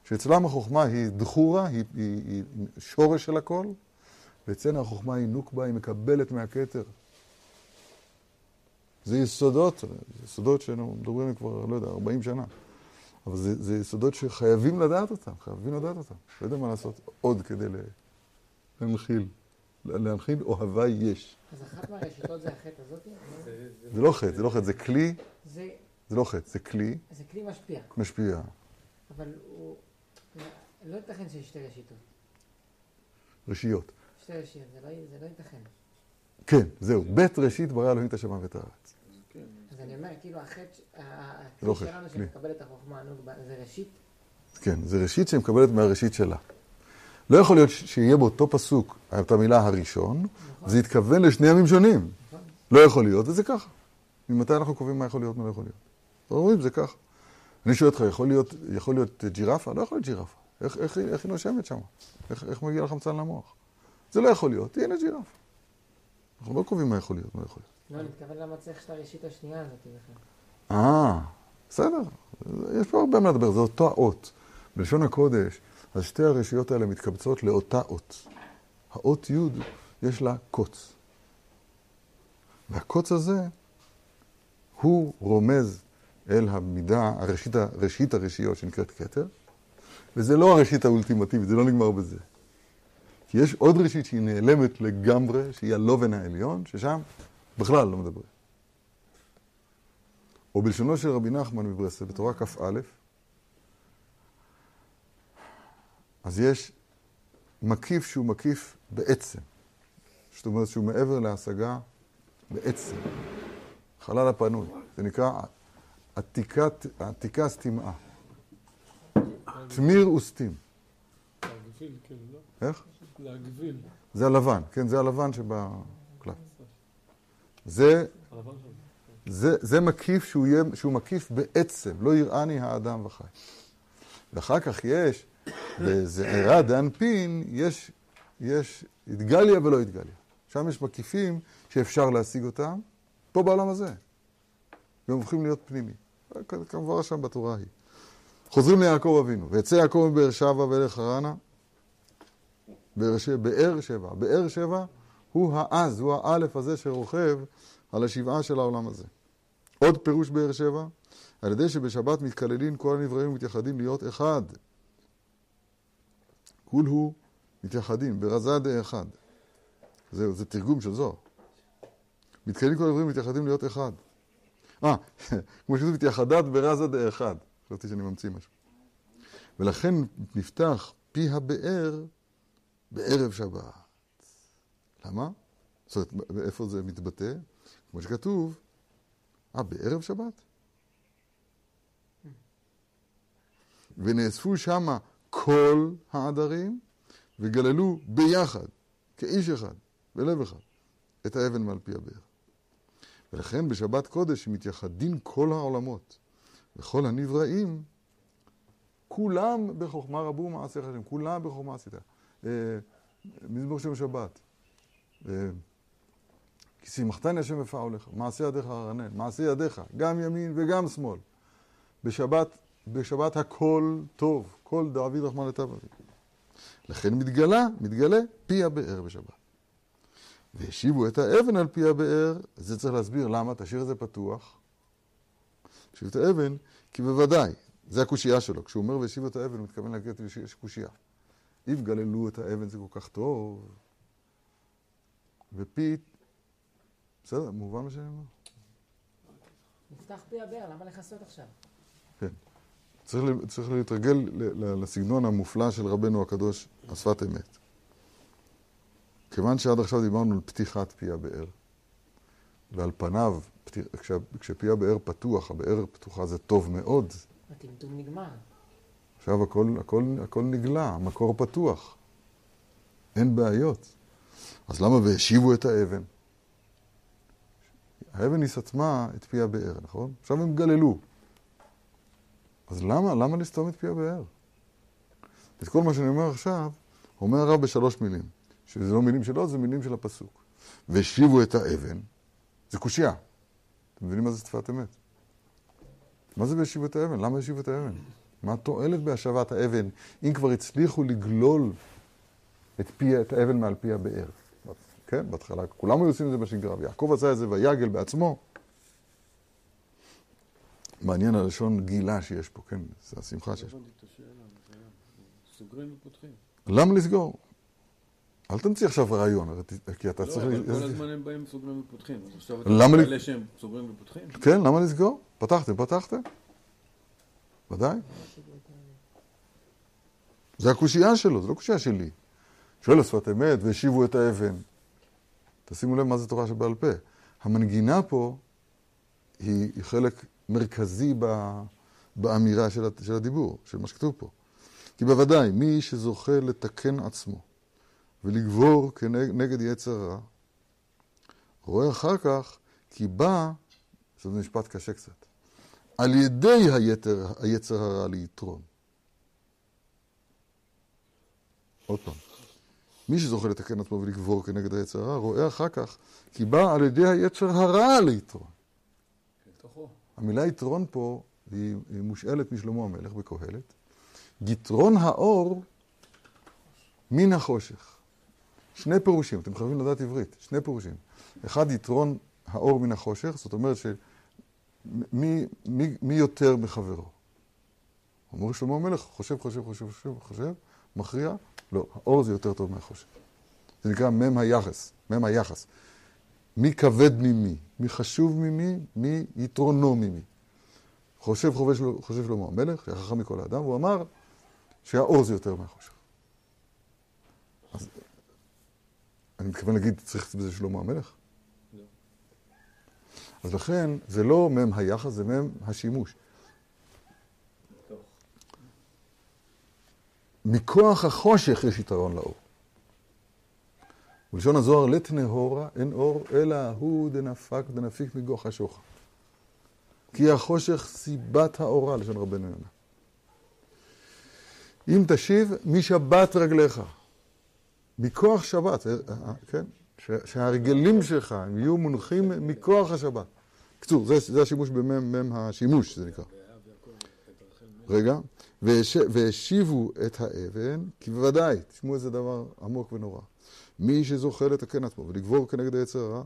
שאצלם החוכמה היא דחורה, היא, היא, היא שורש של הכל, ואצלנו החוכמה היא נוקבה, היא מקבלת מהכתר. זה יסודות, זה יסודות שאנחנו מדברים כבר, לא יודע, 40 שנה. אבל זה, זה יסודות שחייבים לדעת אותם, חייבים לדעת אותם. לא יודע מה לעשות עוד כדי להנחיל. להנחיל אוהבי יש. אז אחת מהרשתות זה החטא הזאת? זה לא חטא, זה לא חטא, זה כלי. זה... לא חטא, זה כלי. זה כלי משפיע. משפיע. אבל הוא... לא ייתכן שיש שתי רשיתות. רשיות. שתי רשיות, לא, זה לא ייתכן. כן, זהו. בית ראשית ברא אלוהים את השמיים ואת הארץ. אז אני אומר, כאילו החטא, לא הכלי חטא, שלנו כלי. שמקבל את החוכמה זה ראשית? כן, זה ראשית שמקבלת מהראשית שלה. לא יכול להיות שיהיה באותו פסוק את המילה הראשון, נכון. זה יתכוון לשני ימים שונים. נכון. לא יכול להיות, וזה ככה. ממתי אנחנו קובעים מה יכול להיות ומה לא יכול להיות? אומרים, זה ככה. אני שואל אותך, יכול להיות, יכול להיות ג'ירפה? לא יכול להיות ג'ירפה. איך, איך, היא- איך היא נושמת שם? איך, איך מגיע לחמצן למוח? זה לא יכול להיות, הנה ג'ירפה. אנחנו לא קובעים מה יכול להיות, מה יכול להיות. לא, אני מתכוון למה צריך את הראשית השנייה הזאת בכלל. אה, בסדר. יש פה הרבה מה לדבר, זה אותו האות. בלשון הקודש, אז שתי הרשויות האלה מתקבצות לאותה אות. האות י' יש לה קוץ. והקוץ הזה, הוא רומז אל המידה, הראשית, ראשית הרשיות שנקראת כתר, וזה לא הראשית האולטימטיבית, זה לא נגמר בזה. כי יש עוד ראשית שהיא נעלמת לגמרי, שהיא הלובן העליון, ששם בכלל לא מדברים. או בלשונו של רבי נחמן מברסלב, בתורה כ"א, אז יש מקיף שהוא מקיף בעצם. זאת אומרת שהוא מעבר להשגה בעצם. חלל הפנוי. זה נקרא עתיקת, עתיקה סטימאה. תמיר וסתים. להגביל, כאילו, לא? איך? להגביל. זה הלבן, כן, זה הלבן שבקלף. זה. זה, זה מקיף שהוא, יהיה, שהוא מקיף בעצם, לא יראני האדם וחי. ואחר כך יש, בזעירה דאנפין, יש, יש התגליה ולא התגליה. שם יש מקיפים שאפשר להשיג אותם, פה בעולם הזה. והם הופכים להיות פנימי. כמובן שם בתורה ההיא. חוזרים ליעקב אבינו, ויצא יעקב מבאר שבע ואלך חרנה, באר שבע, באר שבע. הוא העז, הוא האלף הזה שרוכב על השבעה של העולם הזה. עוד פירוש באר שבע, על ידי שבשבת מתקללים כל הנבראים ומתייחדים להיות אחד. כול הוא מתייחדים, ברזה דאחד. זהו, זה תרגום של זוהר. מתקללים כל הנבראים ומתייחדים להיות אחד. אה, כמו שכתוב, מתייחדת ברזה דאחד. חשבתי שאני ממציא משהו. ולכן נפתח פי הבאר בערב שבת. למה? זאת אומרת, איפה זה מתבטא? כמו שכתוב, אה, בערב שבת? ונאספו שמה כל העדרים וגללו ביחד, כאיש אחד, בלב אחד, את האבן מעל פי הבאר. ולכן בשבת קודש מתייחדים כל העולמות וכל הנבראים, כולם בחוכמה רבו מעשיך השם, כולם בחוכמה עשית. אה, מזמור שם שבת. כי שימחתני השם בפעולך, מעשה ידיך ארנן, מעשה ידיך, גם ימין וגם שמאל. בשבת בשבת הכל טוב, כל דאבי רחמן לטב אבי. לכן מתגלה, מתגלה פי הבאר בשבת. והשיבו את האבן על פי הבאר, זה צריך להסביר למה, תשאיר את זה פתוח. תשאיר את האבן, כי בוודאי, זה הקושייה שלו. כשהוא אומר והשיבו את האבן, הוא מתכוון להגיד שיש קושייה. אם גללו את האבן זה כל כך טוב, ופי... בסדר, מובן מה שאני אומר? נפתח פי הבאר, למה לכסות עכשיו? צריך, ל- צריך להתרגל לסגנון המופלא של רבנו הקדוש, השפת אמת. כיוון שעד עכשיו דיברנו על פתיחת פי הבאר, ועל פניו, כשה, כשפי הבאר פתוח, הבאר פתוחה זה טוב מאוד, הטמטום נגמר. עכשיו הכל, הכל, הכל נגלה, המקור פתוח, אין בעיות. אז למה והשיבו את האבן? האבן היא סתמה את פי הבאר, נכון? עכשיו הם גללו. אז למה, למה לסתום את פי הבאר? את כל מה שאני אומר עכשיו, אומר הרב בשלוש מילים. שזה לא מילים שלו, זה מילים של הפסוק. והשיבו את האבן, זה קושייה. אתם מבינים מה זה שפת אמת? מה זה והשיבו את האבן? למה השיבו את האבן? מה התועלת בהשבת האבן, אם כבר הצליחו לגלול את, פי, את האבן מעל פי הבאר? כן, בהתחלה כולם היו עושים את זה בשגרה, ויעקב עשה את זה ויגל בעצמו. מעניין הלשון גילה שיש פה, כן, זה השמחה שיש פה. סוגרים ופותחים. למה לסגור? אל תמציא עכשיו רעיון, כי אתה לא, צריך... אבל ל- כל הזמן הם באים סוגרים ופותחים. אז עכשיו אתה מעלה שהם סוגרים ופותחים? כן, למה לסגור? פתחתם, פתחתם. ודאי. זה הקושייה שלו, זה לא קושייה שלי. שואל השפת אמת, והשיבו את האבן. תשימו לב מה זה תורה שבעל פה. המנגינה פה היא, היא חלק מרכזי ב, באמירה של, של הדיבור, של מה שכתוב פה. כי בוודאי, מי שזוכה לתקן עצמו ולגבור כנגד יצר הרע, רואה אחר כך כי בא, זה משפט קשה קצת, על ידי היתר, היצר הרע ליתרון. עוד פעם, מי שזוכה לתקן עצמו ולגבור כנגד היצר הרע, רואה אחר כך כי בא על ידי היצר הרע ליתרון. המילה יתרון פה היא, היא מושאלת משלמה המלך בקהלת. יתרון האור מן החושך. שני פירושים, אתם חייבים לדעת עברית, שני פירושים. אחד, יתרון האור מן החושך, זאת אומרת שמי מי, מי יותר מחברו? אומר שלמה המלך, חושב, חושב, חושב, חושב, חושב, מכריע, לא, האור זה יותר טוב מהחושך. זה נקרא מם היחס, מם היחס. מי כבד ממי, מי חשוב ממי, מי יתרונו ממי. חושב, חושב, של- חושב שלמה המלך, שהיה חכם מכל האדם, הוא אמר שהאור זה יותר מהחושך. אז אני מתכוון להגיד, צריך בזה שלמה המלך? לא. אז לכן, זה לא מם היחס, זה מם השימוש. טוב. מכוח החושך יש יתרון לאור. בלשון הזוהר, לית נהורה, אין אור, אלא הוא דנפק דנפיק מגוח השוחה. כי החושך סיבת האורה, לשון רבנו יונה. אם תשיב, משבת רגליך. מכוח שבת, אה, אה, כן? ש- שההרגלים שלך יהיו מונחים מכוח השבת. בקיצור, זה, זה השימוש במם מם השימוש, זה נקרא. רגע, והש- והשיבו את האבן, כי בוודאי, תשמעו איזה דבר עמוק ונורא. מי שזוכה לתקן עצמו ולגבור כנגד היצר הרע,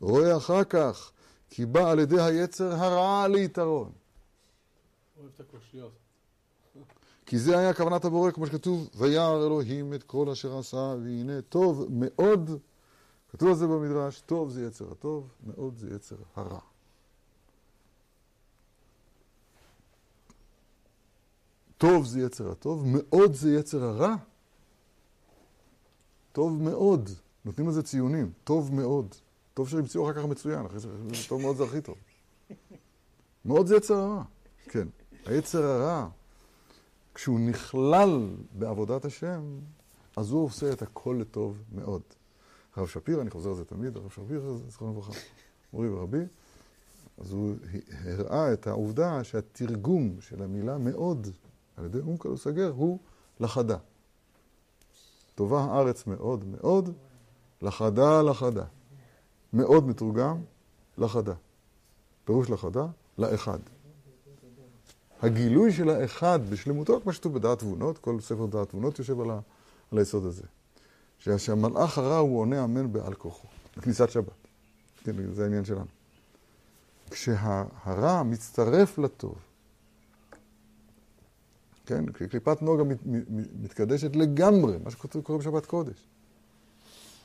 רואה אחר כך כי בא על ידי היצר הרע ליתרון. כי זה היה כוונת הבורא, כמו שכתוב, וירא אלוהים את כל אשר עשה, והנה טוב מאוד, כתוב על זה במדרש, טוב זה יצר הטוב, מאוד זה יצר הרע. טוב זה יצר הטוב, מאוד זה יצר הרע. טוב מאוד, נותנים לזה ציונים, טוב מאוד. טוב שימצאו אחר כך מצוין, אחרי זה טוב מאוד זה הכי טוב. מאוד זה יצר הרע, כן. היצר הרע, כשהוא נכלל בעבודת השם, אז הוא עושה את הכל לטוב מאוד. הרב שפירא, אני חוזר על זה תמיד, הרב שפירא, זכרונו לברכה, מורי ורבי, אז הוא הראה את העובדה שהתרגום של המילה מאוד, על ידי אונקלוס הגר, הוא לחדה. טובה הארץ מאוד מאוד, לחדה לחדה. מאוד מתורגם, לחדה. פירוש לחדה, לאחד. הגילוי של האחד בשלמותו, כמו שכתוב בדעת תבונות, כל ספר דעת תבונות יושב על, ה, על היסוד הזה. שהמלאך הרע הוא עונה אמן בעל כוחו, בכניסת שבת. כן, זה העניין שלנו. כשהרע מצטרף לטוב, כן, כשקליפת נוגה מת, מתקדשת לגמרי, מה שקורה בשבת קודש.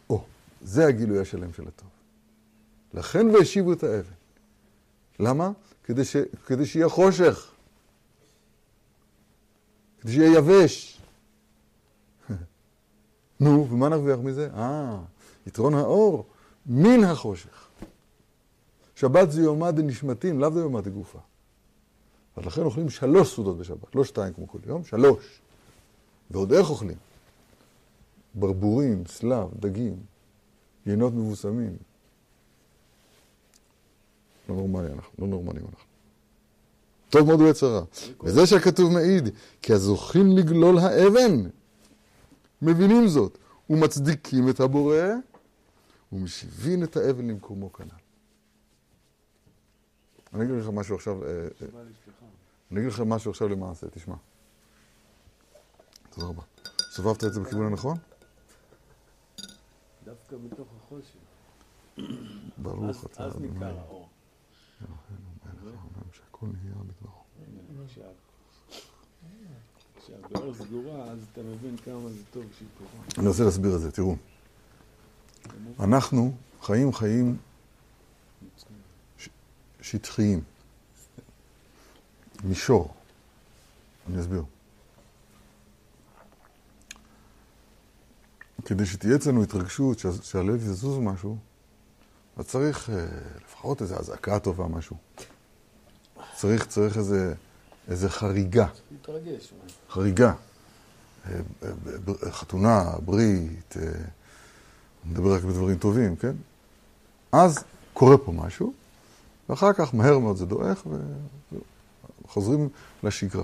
או, זה הגילוי השלם של הטוב. לכן והשיבו את האבן. למה? כדי, ש... כדי שיהיה חושך. כדי שיהיה יבש. נו, ומה נרוויח מזה? אה, יתרון האור מן החושך. שבת זה יומא דנשמתים, לאו דיומא דגופה. אז לכן אוכלים שלוש סעודות בשבת, לא שתיים כמו כל יום, שלוש. ועוד איך אוכלים? ברבורים, סלב, דגים, יינות מבוסמים. לא נורמלי אנחנו, לא נורמלים אנחנו. טוב מאוד הוא יצרה. וזה שהכתוב מעיד, כי הזוכים לגלול האבן, מבינים זאת, ומצדיקים את הבורא, ומשיבים את האבן למקומו כנ"ל. אני אגיד לך משהו עכשיו, אה, אה, אני אגיד לך משהו עכשיו למעשה, תשמע. תודה רבה. סובבת את זה בכיוון הנכון? דווקא בתוך החושך. ברוך אתה, אז אדוני. ניכר האור. אלוהינו מלך העולם שהכל נהיה בדברו. כשה- כשהבאר סגורה, אז אתה מבין כמה זה טוב שהיא פתוחה. אני רוצה להסביר את זה, תראו. אנחנו חיים חיים שטחיים. מישור. אני אסביר. כדי שתהיה אצלנו התרגשות, שה- שהלב יזוז משהו, אז צריך אה, לפחות איזו אזעקה טובה, משהו. צריך, צריך איזה, איזה חריגה. להתרגש. חריגה. אה, אה, חתונה, ברית, אה, נדבר רק בדברים טובים, כן? אז קורה פה משהו, ואחר כך מהר מאוד זה דועך, וחוזרים לשגרה.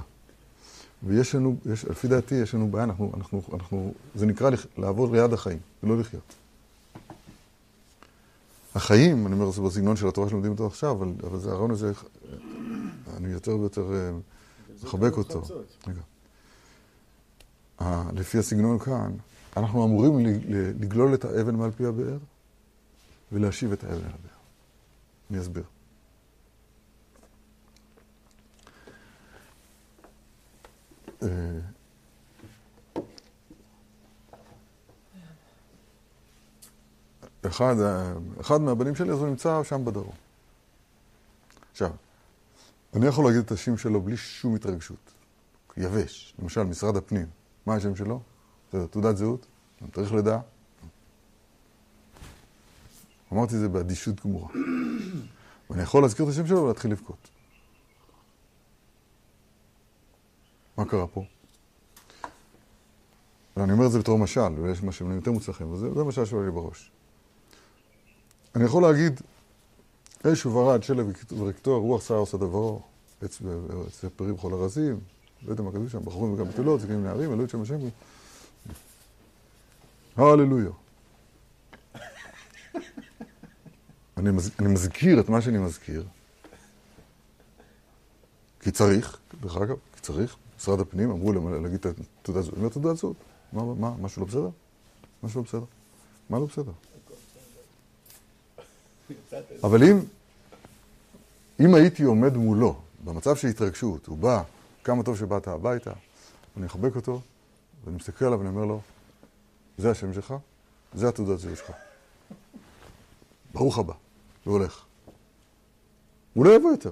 ויש לנו, יש, לפי דעתי, יש לנו בעיה, אנחנו, אנחנו, אנחנו, זה נקרא לח- לעבוד ליד החיים, ולא לחיות. החיים, אני אומר, זה בסגנון של התורה שלומדים אותו עכשיו, אבל, אבל זה הרעיון הזה, אני יותר ויותר אה, מחבק אותו. רגע. לפי הסגנון כאן, אנחנו אמורים לגלול את האבן מעל פי הבאר ולהשיב את האבן אל הבאר. אני אסביר. אחד, ה- אחד מהבנים שלי, אז הוא נמצא שם בדרום. עכשיו, אני יכול להגיד את השם שלו בלי שום התרגשות. יבש, למשל, משרד הפנים. מה השם שלו? תעודת זהות? תאריך לידה? אמרתי את זה באדישות גמורה. ואני יכול להזכיר את השם שלו ולהתחיל לבכות. מה קרה פה? ואני אומר את זה בתור משל, ויש משלים יותר מוצלחים, וזה זה משל שעולה לי בראש. אני יכול להגיד, אש וברד, שלג ורקטוע, רוח שר עושה דברו, עץ פרי בכל ארזים, לא יודע מה כתוב שם, בחורים וגם בתולות, זקנים נערים, אלוהים שם השם. הללויה. אני, מז... אני מזכיר את מה שאני מזכיר, כי צריך, דרך אגב, כי צריך. משרד הפנים אמרו להם להגיד את תעודת זהות. אני אומר תעודת זהות. מה, מה, משהו לא בסדר? משהו לא בסדר. מה לא בסדר? אבל אם, אם הייתי עומד מולו, במצב של התרגשות, הוא בא, כמה טוב שבאת הביתה, אני אחבק אותו, ואני מסתכל עליו ואני אומר לו, זה השם שלך, זה התעודת זהות שלך. ברוך הבא, והולך. הוא לא יבוא יותר.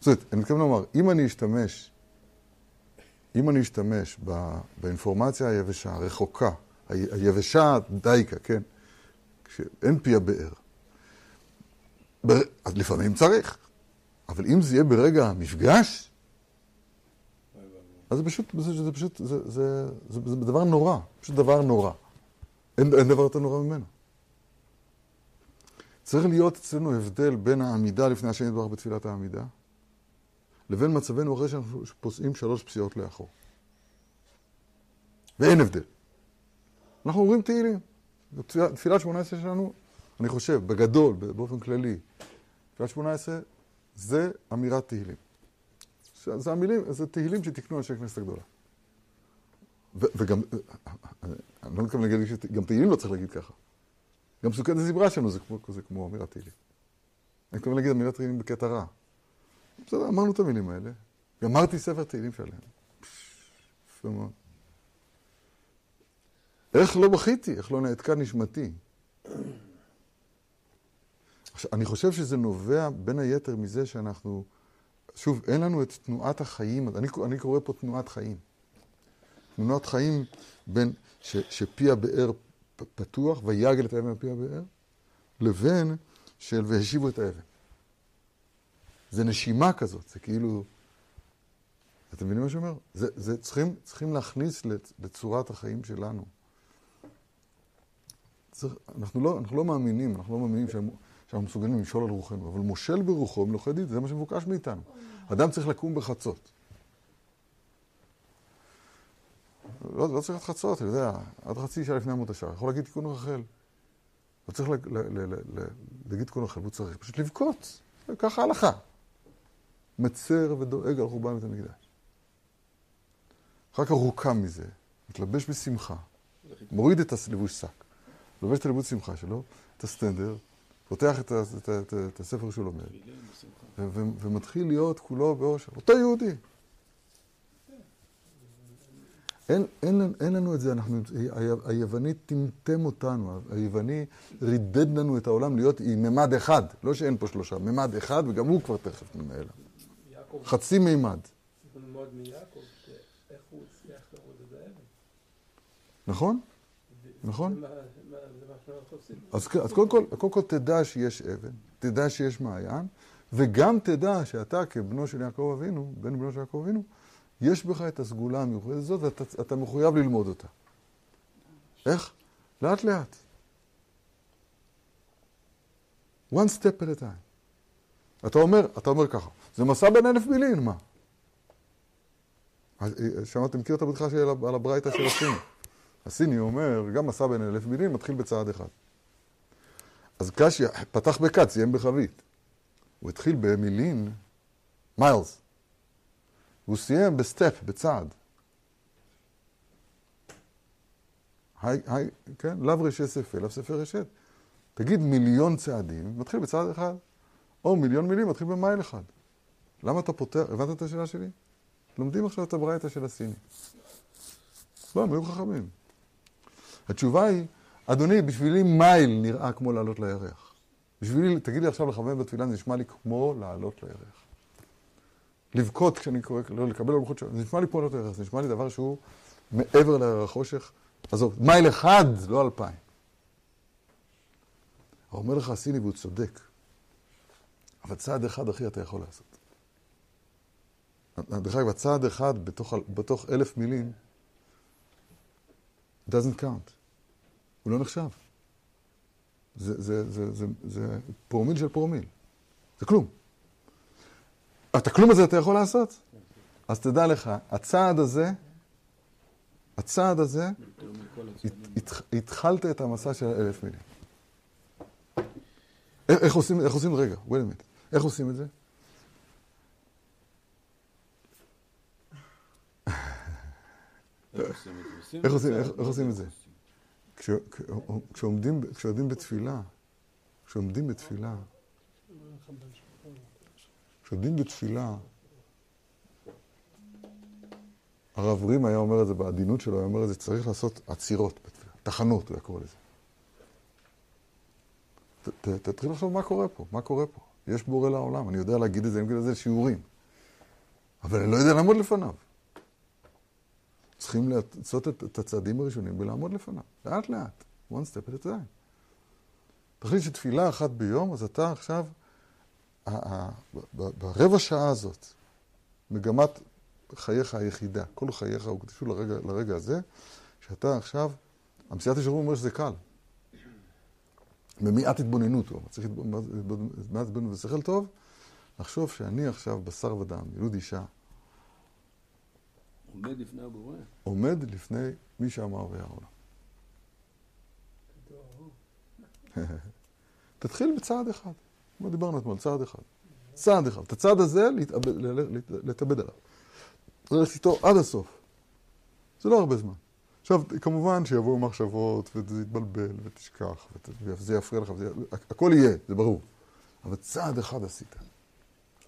זאת אומרת, אני מתכוון לומר, אם אני אשתמש, אם אני אשתמש באינפורמציה היבשה, הרחוקה, היבשה דייקה, כן? כשאין פי הבאר. אז לפעמים צריך, אבל אם זה יהיה ברגע המפגש, אז זה פשוט, זה, זה פשוט, זה, זה, זה, זה דבר נורא, פשוט דבר נורא. אין, אין דבר יותר נורא ממנו. צריך להיות אצלנו הבדל בין העמידה לפני השם יתברך בתפילת העמידה, לבין מצבנו אחרי שאנחנו פוסעים שלוש פסיעות לאחור. ואין הבדל. אנחנו אומרים תהילים. תפילת- שמונה עשרה שלנו, אני חושב, בגדול, באופן כללי, תפילת שמונה עשרה זה אמירת תהילים. זה המילים, זה תהילים שתיקנו אנשי הכנסת הגדולה. וגם, אני לא מתכוון להגיד, שגם תהילים לא צריך להגיד ככה. גם פסוקי דזברה שלנו זה כמו, זה כמו אמירת תהילים. אני מתכוון להגיד אמירת תהילים בקטע רע. בסדר, אמרנו את המילים האלה. גמרתי ספר תהילים שלם. יפה מאוד. איך לא בכיתי? איך לא נעתקה נשמתי? עכשיו, אני חושב שזה נובע בין היתר מזה שאנחנו, שוב, אין לנו את תנועת החיים, אני, אני קורא פה תנועת חיים. תנועת חיים בין ש, שפי הבאר פתוח, ויגל את האבן על פי הבאר, לבין של והשיבו את האבן. זה נשימה כזאת, זה כאילו... אתם מבינים מה שאני אומר? זה, זה צריכים, צריכים להכניס לצ- לצורת החיים שלנו. צריך, אנחנו, לא, אנחנו לא מאמינים, אנחנו לא מאמינים שהם, שאנחנו מסוגלים למשול על רוחנו, אבל מושל ברוחו, מלוכד איתי, זה מה שמבוקש מאיתנו. אדם צריך לקום בחצות. לא, לא צריך להיות חצות, אתה יודע, עד חצי שעה לפני עמוד השער, יכול להגיד תיקון רחל. לא צריך להגיד תיקון רחל, הוא צריך פשוט לבכות. ככה הלכה. מצר ודואג על חורבן בית המקדש. אחר כך הוא קם מזה, מתלבש בשמחה, מוריד את הלבוש שק, לובש את הלבוש שמחה שלו, את הסטנדר, פותח את, את, את, ה, את הספר שהוא לומד, ומתחיל להיות כולו באושר. אותו יהודי. אין, אין, אין לנו את זה, אנחנו, היווני טמטם אותנו, היווני רידד לנו את העולם להיות עם ממד אחד, לא שאין פה שלושה, ממד אחד, וגם הוא כבר תכף ננהל. יעקב, חצי מימד. נכון? נכון. אז, קודם כל, קודם כל תדע שיש אבן, תדע שיש מעיין, וגם תדע שאתה כבנו של יעקב אבינו, בן בנו של יעקב אבינו, יש בך את הסגולה המיוחדת הזאת, ואתה אתה מחויב ללמוד אותה. איך? לאט לאט. one step at a time. אתה אומר, אתה אומר ככה, זה מסע בין אלף מילים, מה? אה, שמעת, מכיר את הבדיחה של על הברייתא של הסיני? הסיני אומר, גם מסע בין אלף מילים מתחיל בצעד אחד. אז קשיא פתח בכת, סיים בחבית. הוא התחיל ב million miles. והוא סיים ב step, בצעד. היי, היי, כן, לאו רישא סיפא, לאו סיפא רישא. תגיד מיליון צעדים, מתחיל בצעד אחד. או מיליון מיילים, מתחיל במייל אחד. למה אתה פותח, הבנת את השאלה שלי? לומדים עכשיו את הברייתא של הסיני. לא, הם היו חכמים. התשובה היא, אדוני, בשבילי מייל נראה כמו לעלות לירח. בשבילי, תגיד לי עכשיו לכוון בתפילה, זה נשמע לי כמו לעלות לירח. לבכות כשאני קורא, לא לקבל הלכות שלו, זה נשמע לי כמו לעלות לירח, זה נשמע לי דבר שהוא מעבר לירח החושך. עזוב, מייל אחד, לא אלפיים. אומר לך הסיני, והוא צודק, אבל צעד אחד, אחי, אתה יכול לעשות. דרך אגב, צעד אחד בתוך, בתוך אלף מילים, doesn't count. הוא לא נחשב. זה, זה, זה, זה, זה פרומיל של פרומיל. זה כלום. את הכלום הזה אתה יכול לעשות? אז תדע לך, הצעד הזה, הצעד הזה, התחלת את המסע של אלף מילים. איך עושים, איך עושים, רגע, wait a minute, איך עושים את זה? איך עושים את זה? כשעומדים, כשעומדים בתפילה, כשעומדים בתפילה, כשעומדים בתפילה, הרב רים היה אומר את זה בעדינות שלו, היה אומר את זה, צריך לעשות עצירות בתפילה, תחנות, הוא היה קורא לזה. ת- ת- תתחיל לחשוב מה קורה פה, מה קורה פה. יש בורא לעולם, אני יודע להגיד את זה, אני אגיד את זה שיעורים. אבל אני לא יודע לעמוד לפניו. צריכים לעשות את, את הצעדים הראשונים ולעמוד לפניו, לאט לאט, one step at a time. תחליט שתפילה אחת ביום, אז אתה עכשיו, ברבע שעה הזאת, מגמת חייך היחידה, כל חייך הוקדשו לרגע, לרגע הזה, שאתה עכשיו, המסיעת ישרים אומר שזה קל. במעט התבוננות, הוא צריך התבוננות ושכל טוב, לחשוב שאני עכשיו בשר ודם, ילוד אישה, עומד לפני הבורא. עומד לפני מי שאמר והיה העולם. תתחיל בצעד אחד. כמו דיברנו אתמול, צעד אחד. צעד אחד. את הצעד הזה, להתאבד, עליו. ללכת איתו עד הסוף. זה לא הרבה זמן. עכשיו, כמובן שיבואו מחשבות, וזה יתבלבל, ותשכח, ות- וזה יפריע לך, וזה... הכל יהיה, זה ברור. אבל צעד אחד עשית.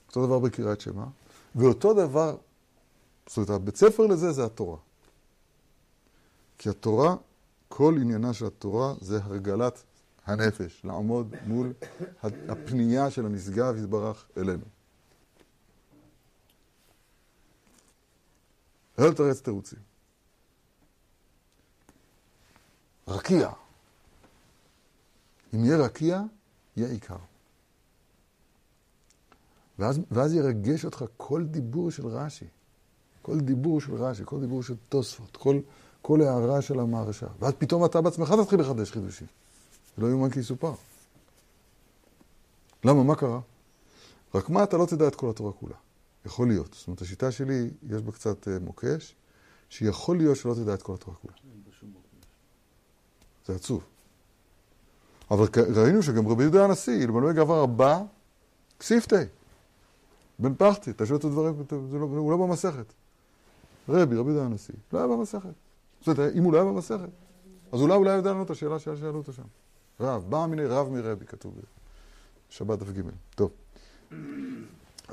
אותו דבר בקריאת שמע, ואותו דבר, זאת אומרת, הבית ספר לזה זה התורה. כי התורה, כל עניינה של התורה זה הרגלת הנפש, לעמוד מול הפנייה של הנשגב יתברך אלינו. לא לתרץ תירוצים. רקיע. אם יהיה רקיע, יהיה עיקר. ואז, ואז ירגש אותך כל דיבור של רש"י, כל דיבור של רש"י, כל דיבור של תוספות, כל, כל הערה של המהרש"א. ואז פתאום אתה בעצמך תתחיל לחדש חידושים. זה לא יאומן כי יסופר. למה? מה קרה? רק מה, אתה לא תדע את כל התורה כולה. יכול להיות. זאת אומרת, השיטה שלי, יש בה קצת אה, מוקש, שיכול להיות שלא תדע את כל התורה כולה. זה עצוב. אבל ראינו שגם רבי יהודה הנשיא, אלמלא גבר הבא, כסיפתי. בן פחתי, שואל את הדברים, לא, הוא לא במסכת. רבי, רבי יהודה הנשיא, לא היה במסכת. זאת אומרת, אם הוא לא היה במסכת, אז אולי אולי ידע לנו את השאלה ששאלו אותו שם. רב, בא מיני רב מרבי, כתוב בשבת דף ג'. טוב.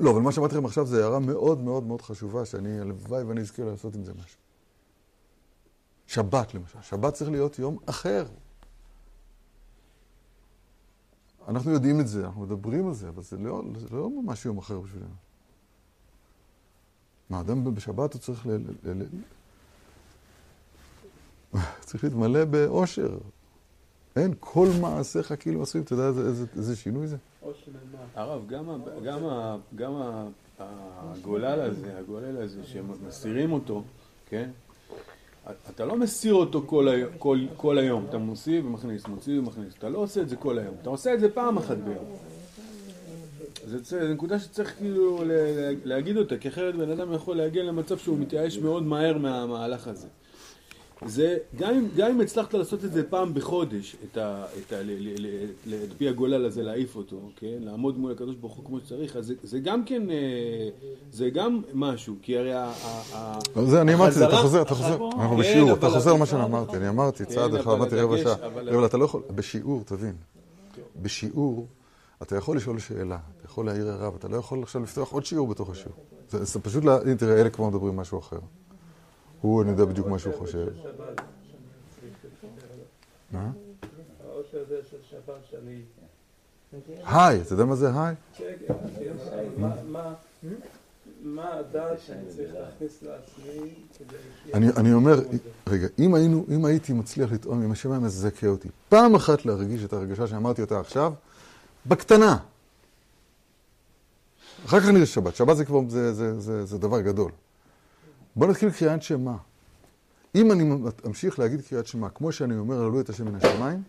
לא, אבל מה שאמרתי לכם עכשיו זה הערה מאוד מאוד מאוד חשובה, שאני, הלוואי ואני אזכה לעשות עם זה משהו. שבת למשל, שבת צריך להיות יום אחר. אנחנו יודעים את זה, אנחנו מדברים על זה, אבל זה לא, זה לא ממש יום אחר בשבילנו. מה, אדם בשבת הוא צריך ל... ל, ל, ל צריך להתמלא באושר. אין, כל מעשיך כאילו עשויים, אתה יודע איזה, איזה, איזה שינוי זה? הרב, גם, ה- גם, ה- גם ה- הגולל הזה, הגולל הזה, שמסירים אותו, כן? אתה לא מסיר אותו כל, כל, כל היום, אתה מוסיף ומכניס, מוציא ומכניס, אתה לא עושה את זה כל היום, אתה עושה את זה פעם אחת ביום. זה, נקודה שצריך כאילו להגיד אותה, כי אחרת בן אדם יכול להגיע למצב שהוא מתייאש מאוד מהר מהמהלך הזה. זה, גם אם, גם אם הצלחת לעשות את זה פעם בחודש, את ה... את ה... את פי הגולל הזה, להעיף אותו, כן? לעמוד מול הקדוש ברוך הוא כמו שצריך, אז זה, זה גם כן, אה, זה גם משהו, כי הרי ה... ה- זה, אני אמרתי, אתה חוזר, אתה חוזר, אנחנו כן, בשיעור, אתה חוזר מה שאני אמרתי, אני אמרתי, כן, צעד אחד, אבל אמרתי רבע שעה, אבל- אבל אתה לא יכול, בשיעור, תבין, בשיעור, אתה יכול לשאול שאלה, אתה יכול להעיר הערה, ואתה לא יכול עכשיו לפתוח עוד שיעור בתוך השיעור. זה זה פשוט, לה- הנה, תראה, אלה כבר מדברים משהו אחר. הוא, אני יודע בדיוק מה שהוא חושב. מה? היי, אתה יודע מה זה היי? כן, כן, כן, מה- מה- מה הדעת שאני צריך להכניס לעצמי כדי שיהיה... אני, אומר? רגע, אם, היינו, אם הייתי מצליח לטעום, אם השם היה מזכה אותי, פעם אחת להרגיש את הרגשה שאמרתי אותה עכשיו, בקטנה. אחר כך נראה שבת. שבת זה כבר, זה, זה, זה, זה דבר גדול. בוא נתחיל קריאת שמע. אם אני אמשיך להגיד קריאת שמע, כמו שאני אומר, עלו את השם מן השמיים,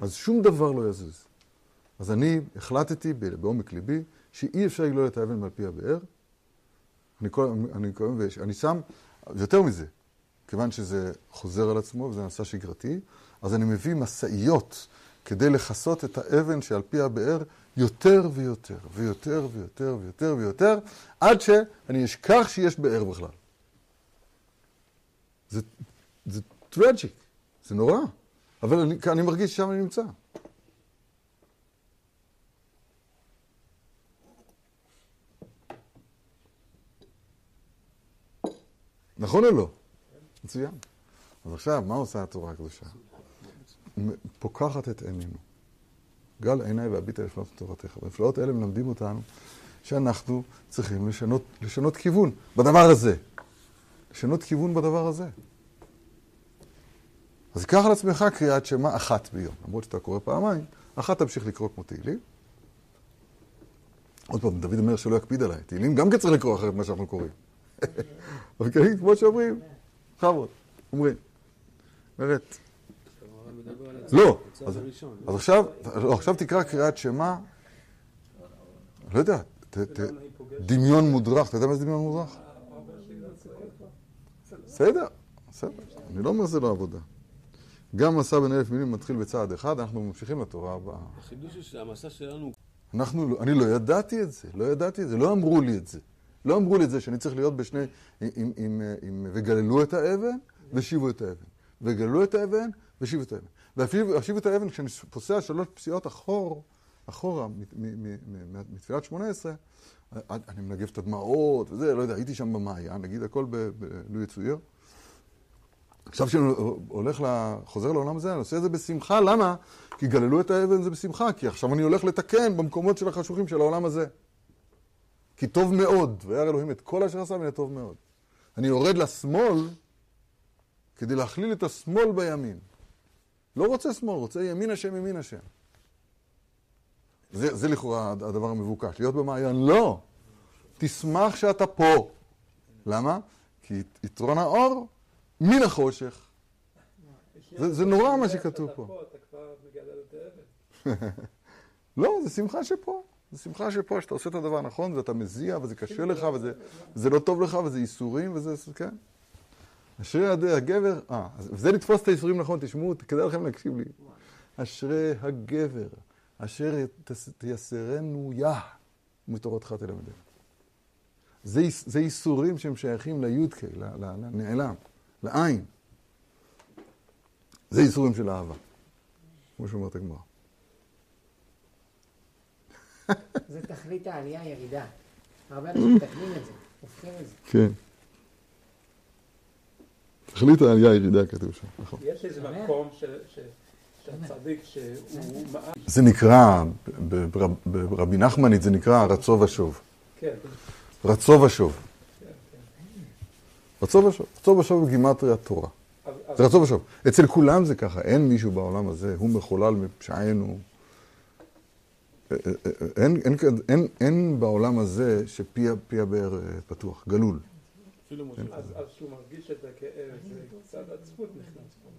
אז שום דבר לא יזוז. אז אני החלטתי בעומק ליבי שאי אפשר לגלול את האבן מעל פי הבאר. אני כל, אני, ויש- אני שם, יותר מזה, כיוון שזה חוזר על עצמו וזה נעשה שגרתי, אז אני מביא משאיות כדי לכסות את האבן שעל פי הבאר יותר ויותר ויותר ויותר ויותר ויותר, עד שאני אשכח שיש באר בכלל. זה, זה טרג'יק, זה נורא, אבל אני, אני מרגיש ששם אני נמצא. נכון או לא? מצוין. אז עכשיו, מה עושה התורה הקדושה? פוקחת את עינינו. גל עיניי והביטה לפנות תורתך. והנפלאות האלה מלמדים אותנו שאנחנו צריכים לשנות, לשנות כיוון בדבר הזה. לשנות כיוון בדבר הזה. אז קח על עצמך קריאת שמע אחת ביום. למרות שאתה קורא פעמיים, אחת תמשיך לקרוא כמו תהילים. עוד פעם, דוד אומר שלא יקפיד עליי. תהילים גם כן צריך לקרוא אחרת מה שאנחנו קוראים. אבל כן, כמו שאומרים, בכבוד, אומרים. אומרת, לא, אז, עכשיו, לא, עכשיו תקרא קריאת שמע, לא יודע, דמיון מודרך, אתה יודע מה זה דמיון מודרך? בסדר, בסדר, אני לא אומר שזה לא עבודה. גם מסע בין אלף מילים מתחיל בצעד אחד, אנחנו ממשיכים לתורה הבאה. החידוש הוא שהמסע שלנו אנחנו, לא- אני לא ידעתי את זה, לא ידעתי את זה, לא אמרו לי את זה. לא אמרו לי את זה שאני צריך להיות בשני, עם, עם, עם, עם וגללו את האבן ושיבו את האבן. וגללו את האבן ושיבו את האבן. והשיבו את האבן, כשאני פוסע שלוש פסיעות אחור, אחורה מתפילת שמונה עשרה, אני מנגב את הדמעות וזה, לא יודע, הייתי שם במעיין, נגיד הכל בלואי צויר. עכשיו כשאני הולך, ל- חוזר לעולם הזה, אני עושה את זה בשמחה, למה? כי גללו את האבן זה בשמחה, כי עכשיו אני הולך לתקן במקומות של החשוכים של העולם הזה. כי טוב מאוד, וירא אלוהים את כל אשר עשה והנה טוב מאוד. אני יורד לשמאל כדי להכליל את השמאל בימין. לא רוצה שמאל, רוצה ימין השם, ימין השם. זה, זה לכאורה הדבר המבוקש, להיות במעיין. לא! תשמח שאתה פה. למה? כי יתרון האור מן החושך. זה- זה נורא מה שכתוב פה. לא, זה שמחה שפה. זה שמחה שפה, שאתה עושה את הדבר הנכון, ואתה מזיע, וזה קשה לך, וזה זה לא טוב לך, וזה ייסורים, וזה, כן. אשרי הגבר, אה, וזה לתפוס את הייסורים נכון, תשמעו, כדאי לכם להקשיב לי. אשרי הגבר, אשר תייסרנו יה, ומתורתך תלמדנו. זה, זה ייסורים שהם שייכים לי"ק, לנעלם, לעין. זה ייסורים של אהבה, כמו שאומרת הגמרא. זה תכלית העלייה ירידה. הרבה אנשים מתקנים את זה, הופכים את זה. כן. תכלית העלייה הירידה כתוב שם, נכון. יש איזה. מקום שהצדיק שהוא מעט, זה נקרא, ברבי נחמנית זה נקרא רצו ושוב. כן, רצו ושוב. כן, כן. רצו ושוב. רצו ושוב בגימטריה תורה. אז- אז- זה רצו ושוב. אצל כולם זה ככה, אין מישהו בעולם הזה, הוא מחולל מפשענו. אה, אה, אה, אין, אין, אין, אין, אין בעולם הזה שפי פי הבאר פתוח, גלול. אפילו משה. אז אז שהוא מרגיש את הכאב, זה קצת עצבות נכנס פה.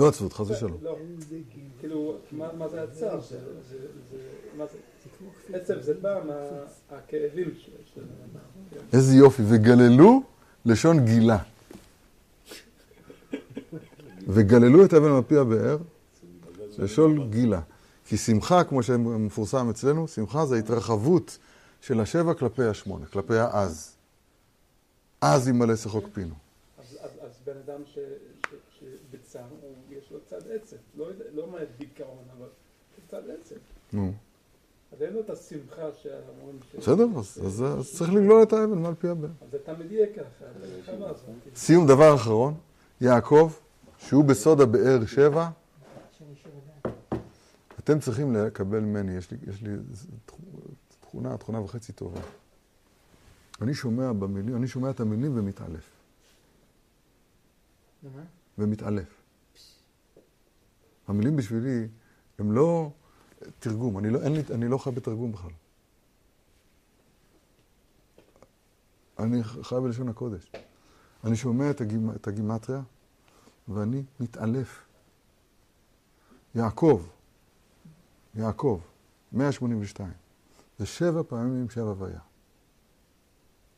לא עצבות, חס ושלום. לא, כאילו, מה זה עצב? זה- זה- זה- מה זה? עצב זה בא מהכאבים של... של- כן. איזה יופי. וגללו לשון גילה. וגללו את אבן מפי הבאר, לשון גילה. כי שמחה, כמו שמפורסם אצלנו, שמחה זה התרחבות של השבע כלפי השמונה, כלפי העז. עז ימלא שחוק פינו. אז, אז, אז בן אדם שבצער, יש לו צד עצב. לא, יודע- לא אומר דיכאון, אבל צד עצב. נו, אז אין לו את השמחה שאומרים ש... בסדר, אז, אז, אז צריך לגלול את האבן מעל פי הבאר. אז זה תמיד יהיה ככה, הזאת. סיום דבר אחרון, יעקב, שהוא בסוד הבאר שבע. אתם צריכים לקבל ממני, יש לי, יש לי איזו תכונה, תכונה וחצי טובה. אני שומע במילים, אני שומע את המילים ומתעלף. ומתעלף. המילים בשבילי הם לא תרגום, אני לא, אין לי, אני לא חי בתרגום בכלל. אני חי בלשון הקודש. אני שומע את, הגימ, את הגימטריה ואני מתעלף. יעקב, יעקב, 182, זה שבע פעמים שבע ויה.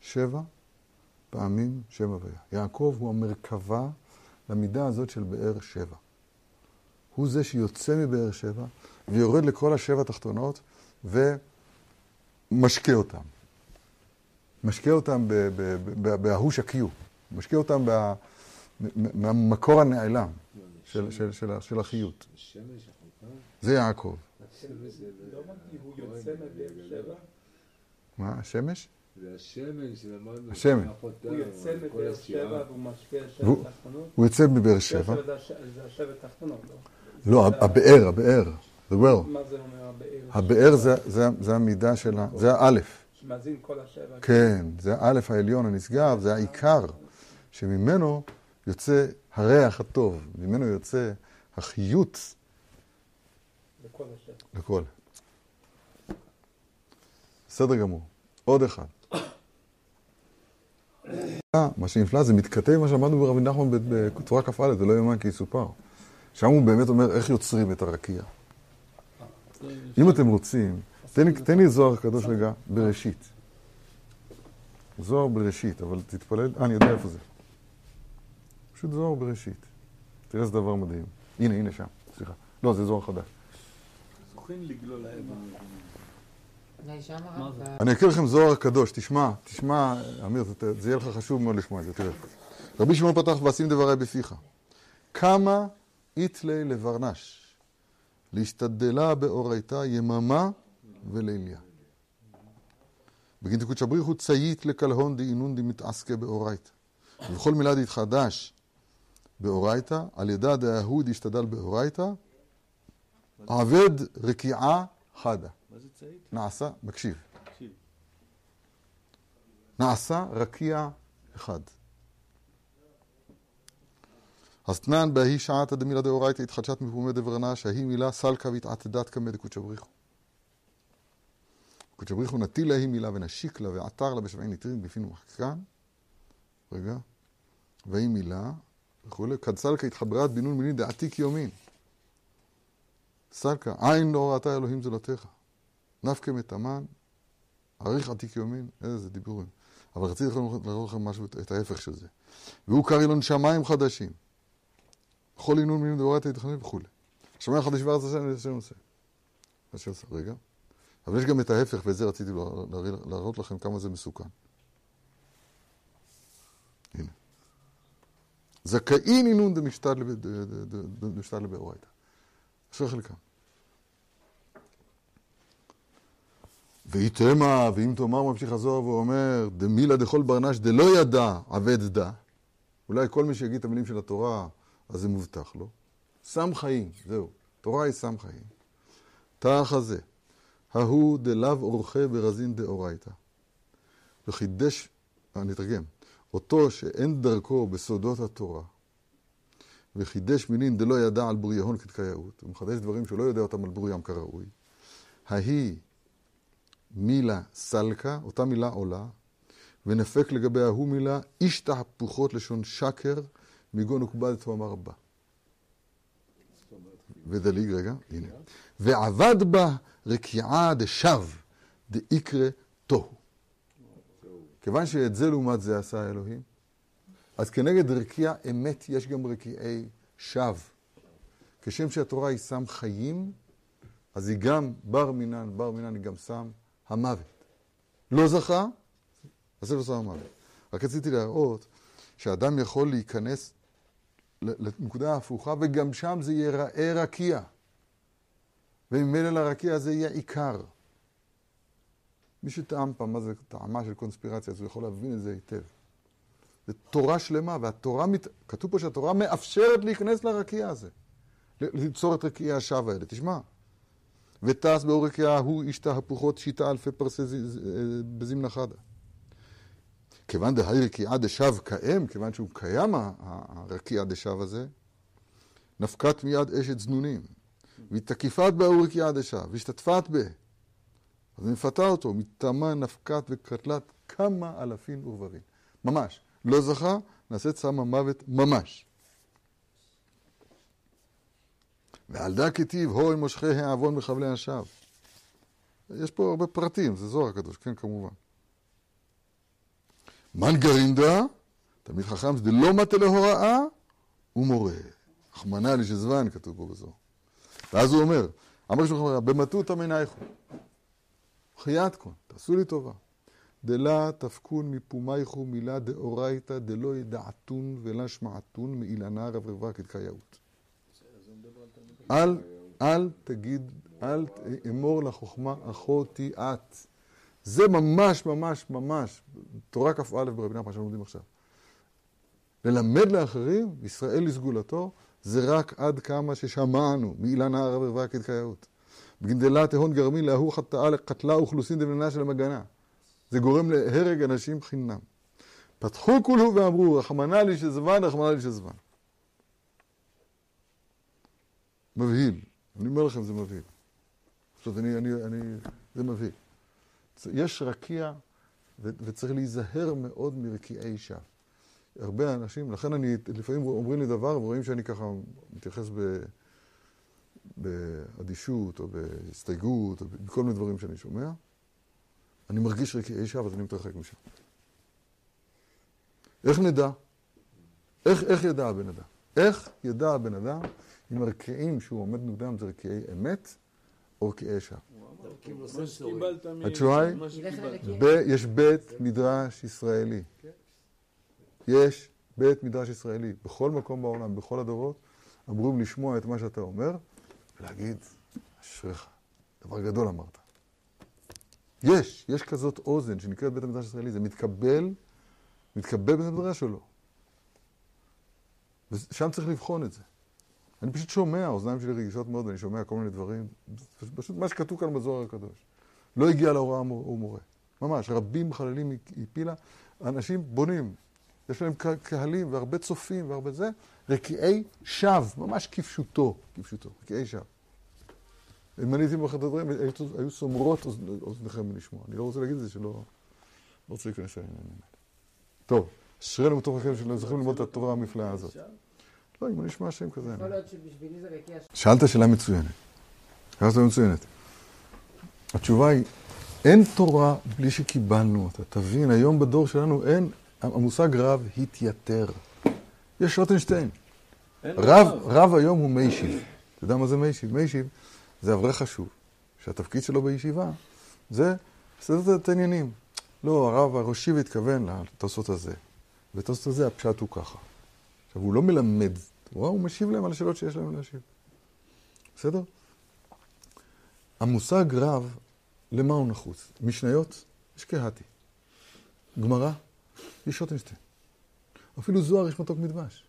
שבע פעמים שבע ויה. יעקב הוא המרכבה למידה הזאת של באר שבע. הוא זה שיוצא מבאר שבע ויורד לכל השבע התחתונות ומשקה אותם. משקה אותם בהוש הקיו. משקה אותם מהמקור הנעלם של, של, של, של החיות. זה יעקב. מה, השמש? זה השמן שלמדנו. השמן. הוא יוצא מבאר. שבע והוא משפיע והוא- שבע תחתונות. הוא יוצא מבאר באר שבע. זה הש- זה השבע תחתונות, לא? לא, הבאר, הבאר. The well. מה זה אומר הבאר? הבאר זה, זה, זה המידה של ה... זה האלף. שמאזין כל השבע. כן, זה האלף העליון הנשגב, זה העיקר, שממנו יוצא הריח הטוב, ממנו יוצא החיות לכל השבע. לכל. בסדר גמור. עוד אחד. אה, מה שנפלא זה מתכתב עם מה שאמרנו ברבי נחמן ב- בתורה כ"א, זה לא יאומן כי יסופר. שם הוא באמת אומר איך יוצרים את הרקיע. אם אתם רוצים, תן לי זוהר קדוש רגע, בראשית. זוהר בראשית, אבל תתפלל, אה, אני יודע איפה זה. פשוט זוהר בראשית. תראה איזה דבר מדהים. הנה, הנה שם, סליחה. לא, זה זוהר חדש. זוכין לגלול האבן. אולי שם מה הרב... זה? אני אקריא לכם זוהר הקדוש, תשמע, תשמע, אמיר, זה, זה יהיה לך חשוב מאוד לשמוע את זה, תראה. רבי שמעון פתח ואשים דברי בפיך. כמה איתלי לברנש, להשתדלה באורייתא יממה וליליה. בגין תקודשא בריחו צייית לקלהון דאינון דמתעסקה באורייתא. ובכל מילה דתחדש באורייתא, על ידה דאהוד ישתדל באורייתא, עבד רקיעה חדה. מה זה צעית? נעשה, מקשיב. נעשה רקיע אחד. אסתנן בהיא שעתא דמילה דאורייתא התחדשת מפומי דברנה שהיא מילה סלקא והתעתדת כמא דקודשא בריחו. קודשא בריחו נטיל לה היא מילה ונשיק לה ועתר לה בשבעי ניטרין בפינו מחקן. רגע. והיא מילה וכולי. כד סלקא התחברת בינון מילין דעתיק יומין. סלקא, עין לא ראתה אלוהים זולתך. נפקא מתאמן, אריך עתיק יומין, איזה דיבורים. אבל רציתי להראות לכם משהו, את ההפך של זה. והוא קרא אילון שמיים חדשים. בכל עינון מילים דאורייתא יתכנן וכולי. שמיים חדשים וארץ השם השם עושה. מה שעושה, רגע. אבל יש גם את ההפך, ואת זה רציתי להראות- לכם כמה זה מסוכן. הנה. זכאין עינון דמשתדלה ב- ד- ד- ד- דמשתדלה באורייתא. אשר חלקם. ויתמה, ואם תאמר ממשיך הזוהר ואומר, דמילה דכל ברנש דלא ידע עבד דע. אולי כל מי שיגיד את המילים של התורה, אז זה מובטח לו. סם חיים, זהו. תורה היא סם חיים. תח הזה, ההוא דלאו אורחה ברזין דאורייתא. וחידש, אני אתרגם, אותו שאין דרכו בסודות התורה, וחידש מינין דלא ידע על בוריהון כדקייאות, הוא מחדש דברים שהוא לא יודע אותם על בוריים כראוי. ההיא מילה סלקה, אותה מילה עולה, ונפק לגבי ההוא מילה איש תהפוכות לשון שקר, מגון וקבד תאמר רבה. ודליג רגע, הנה. ועבד בה רקיעה דשב, דאיקרא תוהו. כיוון שאת זה לעומת זה עשה האלוהים, אז כנגד רקיע אמת יש גם רקיעי שווא. כשם שהתורה היא סם חיים, אז היא גם בר מינן, בר מינן היא גם סם המוות. לא זכה, אז זה לא סם המוות. רק רציתי להראות שאדם יכול להיכנס לנקודה ההפוכה, וגם שם זה ייראה רקיע. וממילא לרקיע הזה יהיה עיקר. מי שטעם פעם מה זה טעמה של קונספירציה, אז הוא יכול להבין את זה היטב. זה תורה שלמה, והתורה, מת... כתוב פה שהתורה מאפשרת להיכנס לרקיע הזה. ליצור את רקיעי השווא האלה. תשמע. וטס באור רקיעה הוא איש תהפוכות שיטה אלפי פרסי ז- בזמנה חדה. כיוון דהי רקיעה דשב קאם, כיוון שהוא קיים הרקיע דשב הזה, נפקת מיד אשת זנונים, והתקיפת באור רקיעה דשב, והשתתפת בה. אז היא מפתה אותו, מטעמה נפקת וקטלת כמה אלפים ורבבים. ממש. לא זכה, נעשית סם המוות ממש. ועל דא כתיב, הוי מושכי העוון מחבלי השווא. יש פה הרבה פרטים, זה זוהר הקדוש, כן, כמובן. מן גרינדה, תלמיד חכם, זה לא מטה להוראה, הוא מורה. רחמנא לי שזמן, כתוב פה בזוהר. ואז הוא אומר, אמר שלמה, במטותא מנייכו. חיית קון, תעשו לי טובה. דלה תפקון מפומייכו מילה דאורייתא דלא ידעתון ולה שמעתון מאילנה רברבה כדקייאות. אל, אל תגיד, אל אמור לחוכמה אחותי את. זה ממש ממש ממש, תורה כ"א ברבי נחמן שאנחנו לומדים עכשיו. ללמד לאחרים, ישראל לסגולתו, זה רק עד כמה ששמענו מאילנה רברבה כדקייאות. בגנדלה תהון גרמין להוא חטאה לקטלה אוכלוסין דבננה של המגנה. זה גורם להרג אנשים חינם. פתחו כולו ואמרו, רחמנא לי של זמן, רחמנא לי של זמן. מבהיל. אני אומר לכם, זה מבהיל. זאת אומרת, אני, אני, אני, זה מבהיל. יש רקיע, וצריך להיזהר מאוד מרקיעי שווא. הרבה אנשים, לכן אני, לפעמים אומרים לי דבר, ורואים שאני ככה מתייחס ב... באדישות או בהסתייגות או בכל מיני דברים שאני שומע, אני מרגיש רקיעי שווא, אז אני מתרחק משם. איך נדע? איך, איך ידע הבן אדם? איך ידע הבן אדם אם הרקיעים שהוא עומד נגדם זה רקיעי אמת, סנסורים. שקיבלת מ... התשובה היא? יש בית מדרש ישראלי. יש בית מדרש ישראלי. בכל מקום בעולם, בכל הדורות, אמורים לשמוע את מה שאתה אומר, ולהגיד, אשריך, דבר גדול אמרת. יש, יש כזאת אוזן שנקראת בית המדרש הישראלי, זה מתקבל, מתקבל בית המדרש או לא? ושם צריך לבחון את זה. אני פשוט שומע, האוזניים שלי רגישות מאוד, ואני שומע כל מיני דברים, פשוט מה שכתוב כאן בזוהר הקדוש. לא הגיע להוראה הוא מורה. ממש, רבים חללים היא הפילה, אנשים בונים, יש להם קהלים והרבה צופים והרבה זה, רקיעי שווא, ממש כפשוטו, כפשוטו, רקיעי שווא. אם אני הייתי באחד הדברים, היו, סומרות אוז- אוזניכם מלשמוע. אני לא רוצה להגיד את זה שלא... לא רוצה להיכנס לעניינים האלה. טוב, אשרינו בתוך החיים שלנו, זוכרים ללמוד את התורה המפלאה הזאת. לא, אם אני אשמע שם כזה. יכול להיות שבשבילי זה רקיע ש... שאלת שאלה מצוינת. שאלת שאלה מצוינת. התשובה היא, אין תורה בלי שקיבלנו אותה. תבין, היום בדור שלנו אין, המושג רב התייתר. יש רוטנשטיין. רב, רב היום הוא מיישיב. אתה יודע מה זה מיישיב? מיישיב זה אברך חשוב, שהתפקיד שלו בישיבה זה לסדר את העניינים. לא, הרב הראשי התכוון לתוספות הזה, בתוספות הזה הפשט הוא ככה. עכשיו, הוא לא מלמד תורה, הוא משיב להם על השאלות שיש להם להשיב. בסדר? המושג רב, למה הוא נחוץ? משניות, יש קהתי. גמרא, יש רוטנשטיין. אפילו זוהר יש מתוק מדבש.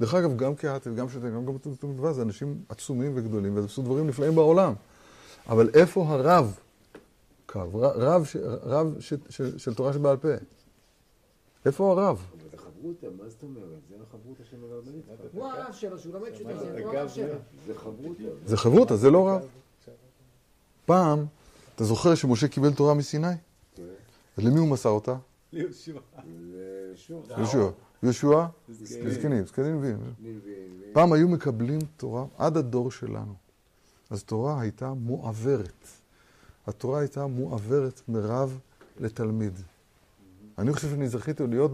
דרך אגב, גם קהתי וגם שוטה, גם מתוק מדבש, זה אנשים עצומים וגדולים, ועשו דברים נפלאים בעולם. אבל איפה הרב? קו, רב, ש, רב ש, ש, של תורה שבעל פה. איפה הרב? חברותא, מה זאת אומרת? זה החברותא של הרבנית. הוא הרב שלו, שהוא לומד שוטה, זה הרב שלו. זה חברותא. זה חברותא, זה לא רב. פעם, אתה זוכר שמשה קיבל תורה מסיני? כן. אז למי הוא מסר אותה? ליהושע. לשור. יהושע. יהושע? זקנים. נביאים. פעם היו מקבלים תורה עד הדור שלנו. אז תורה הייתה מועברת. התורה הייתה מועברת מרב לתלמיד. אני חושב שאני זכיתי להיות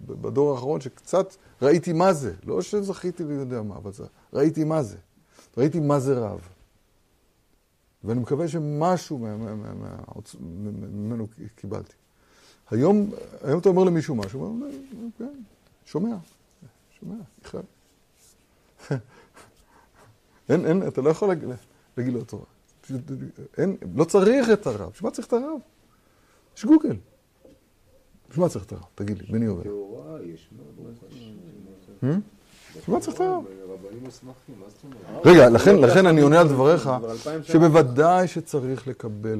בדור האחרון שקצת ראיתי מה זה. לא שזכיתי לי יודע מה, אבל זה, ראיתי מה זה. ראיתי מה זה רב. ואני מקווה שמשהו ממנו קיבלתי. היום, היום אתה אומר למישהו משהו, הוא אומר, כן, שומע, שומע, בכלל. אין, אין, אתה לא יכול להגיד, לו תורה. אין, לא צריך את הרב. בשביל מה צריך את הרב? יש גוגל. בשביל מה צריך את הרב? תגיד לי, יש חשוב. Hmm? בשביל מה צריך את הרב? רגע, לכן, אני עונה על דבריך. שבוודאי שצריך לקבל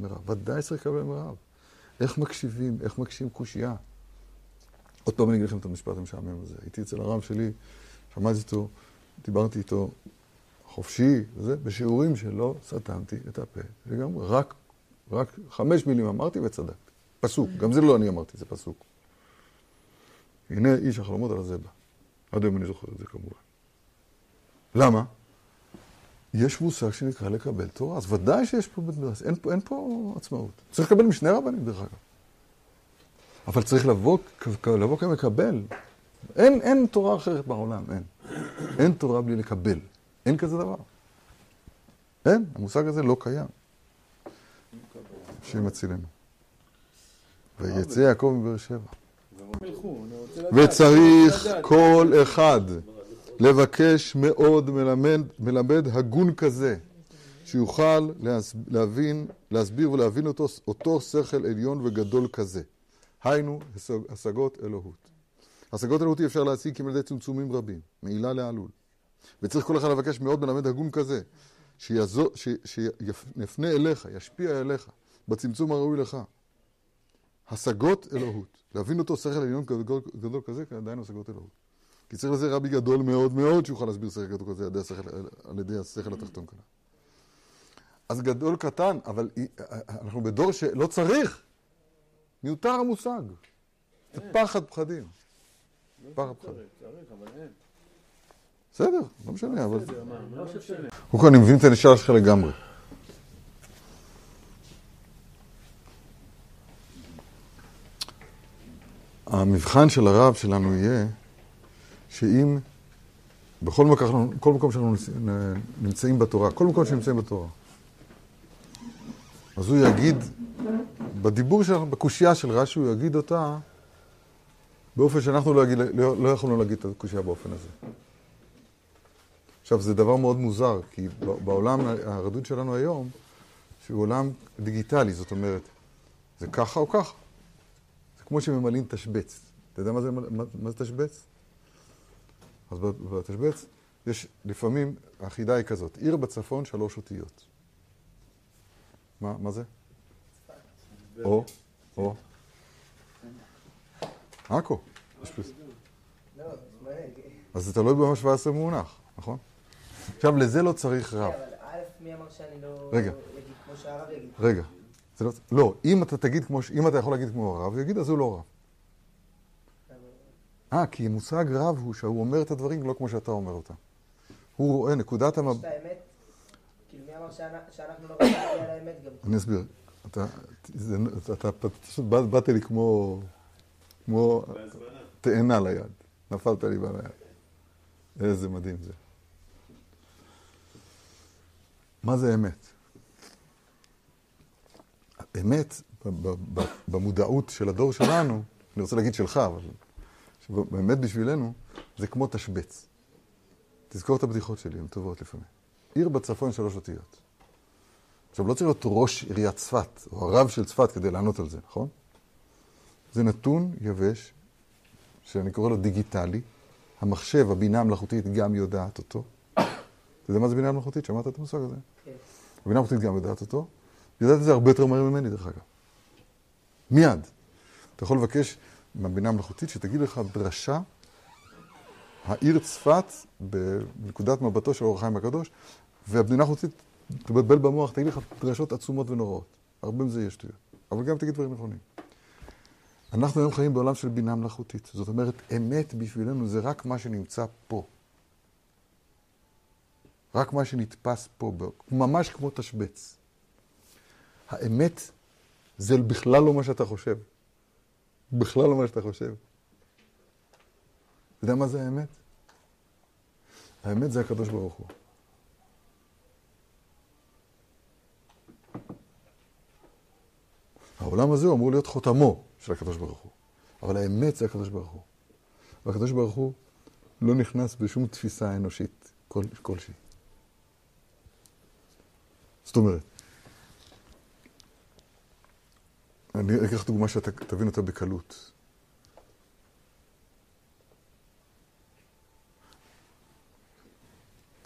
מרב. ודאי שצריך לקבל מרב. איך מקשיבים, איך מקשיבים קושייה. עוד פעם אני אגיד לכם את המשפט המשעמם הזה. הייתי אצל הרב שלי, שמעתי אותו, דיברתי איתו חופשי, וזה, בשיעורים שלו סתמתי את הפה לגמרי. רק, רק חמש מילים אמרתי וצדקתי. פסוק, גם זה לא אני אמרתי, זה פסוק. הנה איש החלומות על הזבע. עד היום אני זוכר את זה כמובן. למה? יש מושג שנקרא לקבל תורה, אז ודאי שיש פה בית מדרש, אין, פה- אין פה עצמאות. צריך לקבל משני רבנים דרך אגב. אבל צריך לבוא, לבוא כמקבל. אין, אין תורה אחרת בעולם, אין. אין תורה בלי לקבל. אין כזה דבר. אין, המושג הזה לא קיים. השם יצילנו. ויצא יעקב מבאר שבע. וצריך. כל אחד לבקש מאוד מלמד, מלמד הגון כזה, שיוכל להבין, להסביר ולהבין אותו, אותו שכל עליון וגדול כזה. היינו, השג- השגות אלוהות. השגות אלוהות אי אפשר להשיג כי על ידי צמצומים רבים, מעילה לעלול. וצריך כל אחד לבקש מאוד מלמד הגון כזה, שיפנה אליך, ישפיע אליך, בצמצום הראוי לך. השגות אלוהות. להבין אותו שכל עליון גדול, גדול כזה, כי עדיין השגות אלוהות. כי צריך לזה רבי גדול מאוד מאוד שיוכל להסביר שכל גדול כזה על ידי השכל, על ידי השכל התחתון כאן. אז גדול קטן, אבל אנחנו בדור שלא צריך. מיותר המושג. זה פחד פחדים. פחד פחדים. צריך, צריך, אבל אין. בסדר, לא משנה, אבל... לא משנה. קודם כל אני מבין את הנשאל שלך לגמרי. המבחן של הרב שלנו יהיה שאם בכל מקום, כל מקום שאנחנו נמצאים בתורה, כל מקום שנמצאים בתורה, אז הוא יגיד, בדיבור שלנו, בקושייה של רש"י, הוא יגיד אותה באופן שאנחנו לא, יגיד, לא, לא יכולנו להגיד את הקושייה באופן הזה. עכשיו, זה דבר מאוד מוזר, כי בעולם הרדוד שלנו היום, שהוא עולם דיגיטלי, זאת אומרת, זה ככה או ככה. זה כמו שממלאים תשבץ. אתה יודע מה זה, מה, מה זה תשבץ? אז בתשבץ יש לפעמים, החידה היא כזאת, עיר בצפון שלוש אותיות. מה, מה זה? או, או. עכו. לא, אז זה תלוי במה 17 מונח, נכון? עכשיו, לזה לא צריך רב. לא רגע. לא, לא, אם אתה תגיד כמו, אם אתה יכול להגיד כמו הרב, הוא יגיד, אז הוא לא רב. אה, כי מושג רב הוא שהוא אומר את הדברים לא כמו שאתה אומר אותם. הוא רואה נקודת המבט... את האמת? כאילו מי אמר שאנ- שאנחנו לא רוצים להגיע לאמת גם? אני אסביר. אתה, פשוט בא- באת לי כמו, כמו תאנה ליד. נפלת לי בה ליד. איזה מדהים זה. מה זה אמת? אמת, ב- ב- ב- במודעות של הדור שלנו, אני רוצה להגיד שלך, אבל באמת בשבילנו, זה כמו תשבץ. תזכור את הבדיחות שלי, הן טובות לפעמים. עיר בצפון שלוש אותיות. עכשיו, לא צריך להיות ראש עיריית צפת, או הרב של צפת כדי לענות על זה, נכון? זה נתון יבש, שאני קורא לו דיגיטלי. המחשב, הבינה המלאכותית, גם יודעת אותו. אתה יודע מה זה בינה מלאכותית? שמעת את המושג הזה? כן. הבינה המלאכותית גם יודעת אותו. יודעת את זה הרבה יותר מהר ממני, דרך אגב. מיד. אתה יכול לבקש מהבינה המלאכותית שתגיד לך דרשה, העיר צפת, בנקודת מבטו של אור החיים הקדוש, והבינה המלאכותית תבלבל במוח, תגיד לך דרשות עצומות ונוראות. הרבה מזה יש שטויות. אבל גם תגיד דברים נכונים. אנחנו היום חיים בעולם של בינה מלאכותית. זאת אומרת, אמת בשבילנו זה רק מה שנמצא פה. רק מה שנתפס פה, ממש כמו תשבץ. האמת זה בכלל לא מה שאתה חושב. בכלל לא מה שאתה חושב. אתה יודע מה זה האמת? האמת זה הקדוש ברוך הוא. העולם הזה הוא אמור להיות חותמו של הקדוש ברוך הוא. אבל האמת זה הקדוש ברוך הוא. והקדוש ברוך הוא לא נכנס בשום תפיסה אנושית כל, כלשהי. זאת אומרת, אני אקח דוגמה שאתה תבין אותה בקלות.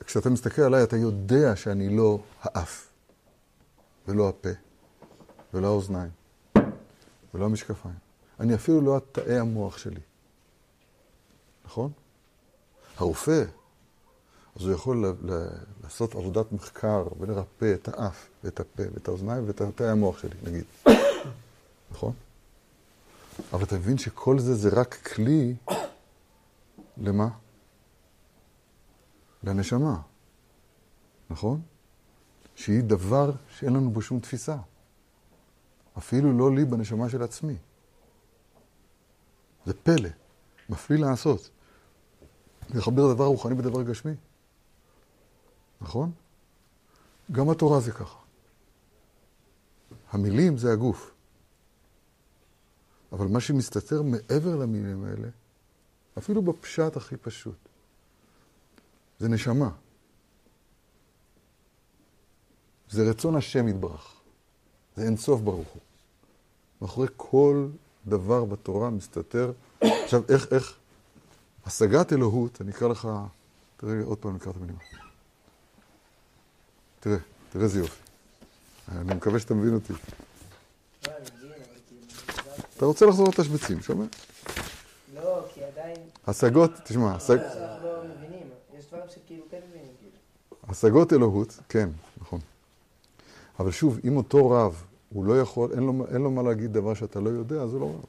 כשאתה מסתכל עליי, אתה יודע שאני לא האף, ולא הפה, ולא האוזניים, ולא המשקפיים. אני אפילו לא התאי המוח שלי. נכון? הרופא, אז הוא יכול לעשות עבודת מחקר ולרפא את האף, ואת הפה, ואת האוזניים, ואת תאי המוח שלי, נגיד. נכון? אבל אתה מבין שכל זה זה רק כלי למה? לנשמה, נכון? שהיא דבר שאין לנו בו שום תפיסה. אפילו לא לי בנשמה של עצמי. זה פלא, מפליא לעשות. לחבר דבר רוחני בדבר גשמי. נכון? גם התורה זה ככה. המילים זה הגוף. אבל מה שמסתתר מעבר למילים האלה, אפילו בפשט הכי פשוט, זה נשמה. זה רצון השם יתברך. זה אין סוף ברוך הוא. מאחורי כל דבר בתורה מסתתר... עכשיו, איך, איך? השגת אלוהות, אני אקרא לך... תראה, עוד פעם נקרא את המילים. תראה, תראה איזה יופי. אני מקווה שאתה מבין אותי. לא, אני מבין, אבל כאילו... אתה רוצה לחזור לתשבצים, שומע? לא, כי עדיין... השגות, תשמע, השג... אנחנו לא מבינים. יש דברים שכאילו כן מבינים, כאילו. השגות אלוהות, כן, נכון. אבל שוב, אם אותו רב, הוא לא יכול, אין לו, אין לו מה להגיד דבר שאתה לא יודע, אז הוא לא רב.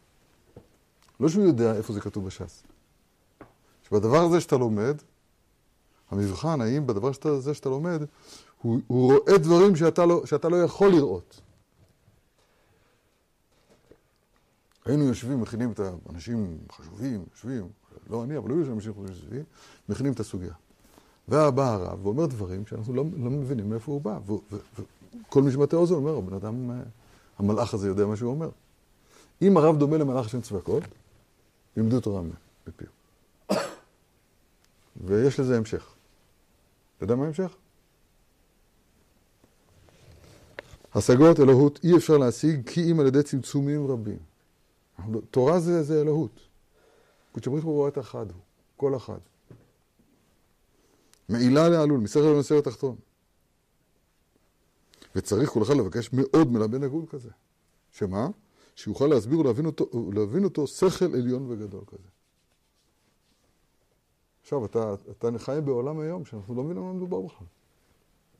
לא שהוא יודע איפה זה כתוב בש"ס. שבדבר הזה שאתה לומד, המבחן, האם בדבר שאתה, הזה שאתה לומד, הוא, הוא רואה דברים שאתה לא, שאתה לא יכול לראות. היינו יושבים, מכינים את האנשים חשובים, יושבים, לא אני, אבל היו שם אנשים חשובים, מכינים את הסוגיה. ובא הרב ואומר דברים שאנחנו לא, לא מבינים מאיפה הוא בא. ו- ו- ו- כל מי שמטה אוזן אומר, הבן אדם, אה, המלאך הזה יודע מה שהוא אומר. אם הרב דומה למלאך השם צבקות, לימדו תורה מפיו. ויש לזה המשך. אתה יודע מה ההמשך? השגות אלוהות אי אפשר להשיג כי אם על ידי צמצומים רבים. תורה זה, זה אלוהות. קודש ברוך הוא רואה את אחד הוא, כל אחד. מעילה לעלול, מסכר למסר התחתון. וצריך כל אחד לבקש מאוד מלבן הגול כזה. שמה? שיוכל להסביר ולהבין אותו, להבין אותו שכל עליון וגדול כזה. עכשיו, אתה, אתה חי בעולם היום שאנחנו לא מבינים על מה מדובר בכלל.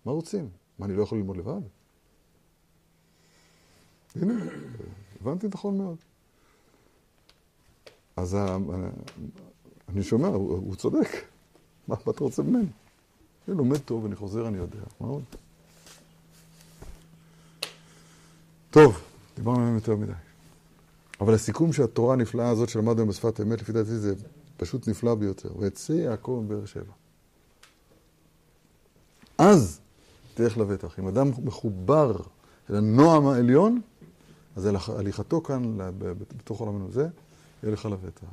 מה רוצים? מה, אני לא יכול ללמוד לבד? הנה, הבנתי נכון מאוד. אז אני שומע, הוא, צודק. מה, אתה רוצה ממני? אני לומד טוב, אני חוזר, אני יודע. מה עוד? טוב, דיברנו עליהם יותר מדי. אבל הסיכום של התורה הנפלאה הזאת שלמדנו בשפת אמת, לפי דעתי זה פשוט נפלא ביותר. ויצא יעקב מבאר שבע. אז תלך לבטח. אם אדם מחובר אל הנועם העליון, אז הליכ- הליכתו כאן, בתוך עולמנו זה, יהיה לך לבטח.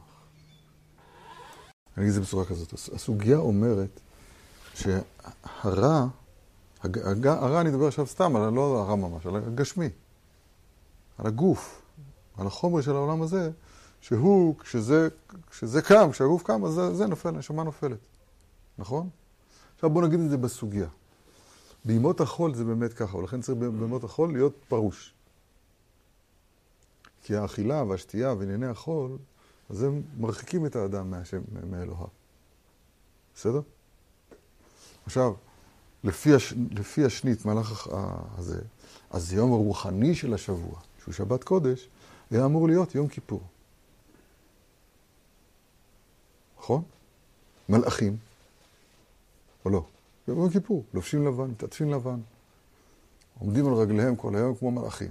אני אגיד את זה בצורה כזאת. הס- הסוגיה אומרת שהרע, הג- הג- הרע, אני מדבר עכשיו סתם, על לא הרע ממש, על הגשמי, על הגוף, על החומר של העולם הזה, שהוא, כשזה, כשזה קם, כשהגוף קם, אז זה, זה נופל, הנשמה נופלת. נכון? עכשיו בואו נגיד את זה בסוגיה. בימות החול זה באמת ככה, ולכן צריך בימות החול להיות פרוש. כי האכילה והשתייה וענייני החול, אז הם מרחיקים את האדם מהשם, מאלוהיו. בסדר? עכשיו, לפי, הש, לפי השנית, מהלך הזה, אז יום הרוחני של השבוע, שהוא שבת קודש, היה אמור להיות יום כיפור. נכון? מלאכים, או לא? ביום כיפור, לובשים לבן, מתעטפים לבן, עומדים על רגליהם כל היום כמו מלאכים.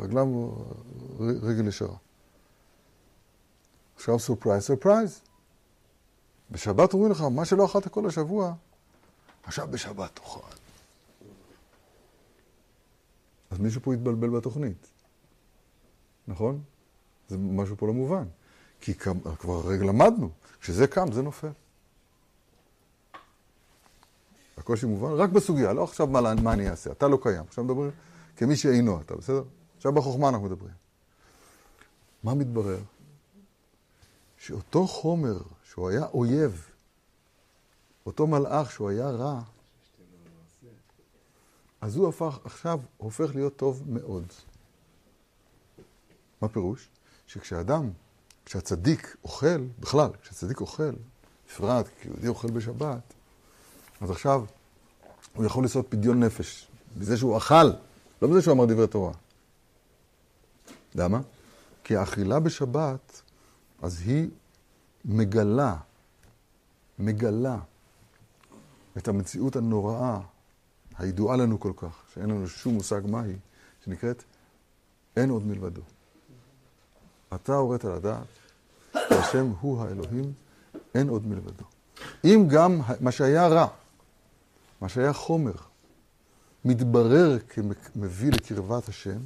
רגלם רגל ישרה. עכשיו surprise, surprise. בשבת אומרים לך, מה שלא אכלת כל השבוע, עכשיו בשבת תאכל. אז מישהו פה התבלבל בתוכנית, נכון? זה משהו פה לא מובן. כי כבר הרגע למדנו, כשזה קם זה נופל. הקושי מובן רק בסוגיה, לא עכשיו מה, מה אני אעשה, אתה לא קיים. עכשיו מדברים כמי שאינו אתה, בסדר? עכשיו בחוכמה אנחנו מדברים. מה מתברר? שאותו חומר שהוא היה אויב, אותו מלאך שהוא היה רע, אז הוא הפך, עכשיו הופך להיות טוב מאוד. מה פירוש? שכשאדם, כשהצדיק אוכל, בכלל, כשהצדיק אוכל, בפרט כיהודי אוכל בשבת, אז עכשיו הוא יכול לעשות פדיון נפש, בזה שהוא אכל, לא בזה שהוא אמר דברי תורה. למה? כי האכילה בשבת, אז היא מגלה, מגלה את המציאות הנוראה, הידועה לנו כל כך, שאין לנו שום מושג מהי, שנקראת אין עוד מלבדו. אתה הורית לדעת, שהשם הוא האלוהים, אין עוד מלבדו. אם גם מה שהיה רע, מה שהיה חומר, מתברר כמביא לקרבת השם,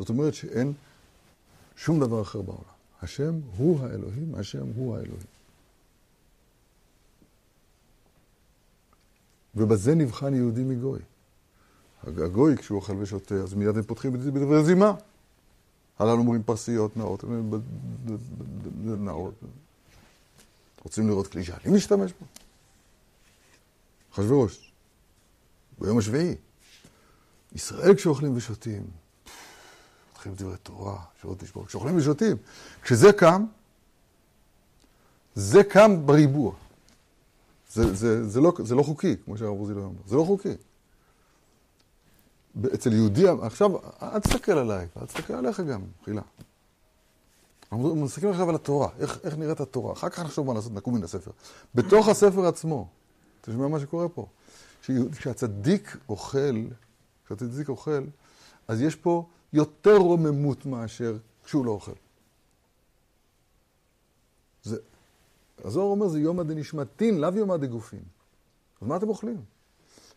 זאת אומרת שאין שום דבר אחר בעולם. השם הוא האלוהים, השם הוא האלוהים. ובזה נבחן יהודי מגוי. הגוי, כשהוא אוכל ושותה, אז מיד הם פותחים בדברי זימה. הללו אומרים פרסיות נאות, נאות. רוצים לראות כלי שאני משתמש בו? אחשוורוש, ביום השביעי. ישראל כשאוכלים ושותים, פותחים דברי תורה, שעות לשבור. כשאוכלים ושותים, כשזה קם, זה קם בריבוע. זה, זה, זה, לא, זה לא חוקי, כמו שהרב עוזי לא אומר. זה לא חוקי. אצל יהודי, עכשיו, אל תסתכל עליי, אל תסתכל עליך גם, חילה. אנחנו מסתכלים עכשיו על התורה, איך, איך נראית התורה. אחר כך נחשוב מה לעשות, נקום מן הספר. בתוך הספר עצמו, אתה שומע מה שקורה פה? כשהצדיק אוכל, כשהצדיק אוכל, אז יש פה יותר רוממות מאשר כשהוא לא אוכל. זה, הזוהר אומר, זה יומא דנשמתין, לאו יומא דגופין. אז מה אתם אוכלים?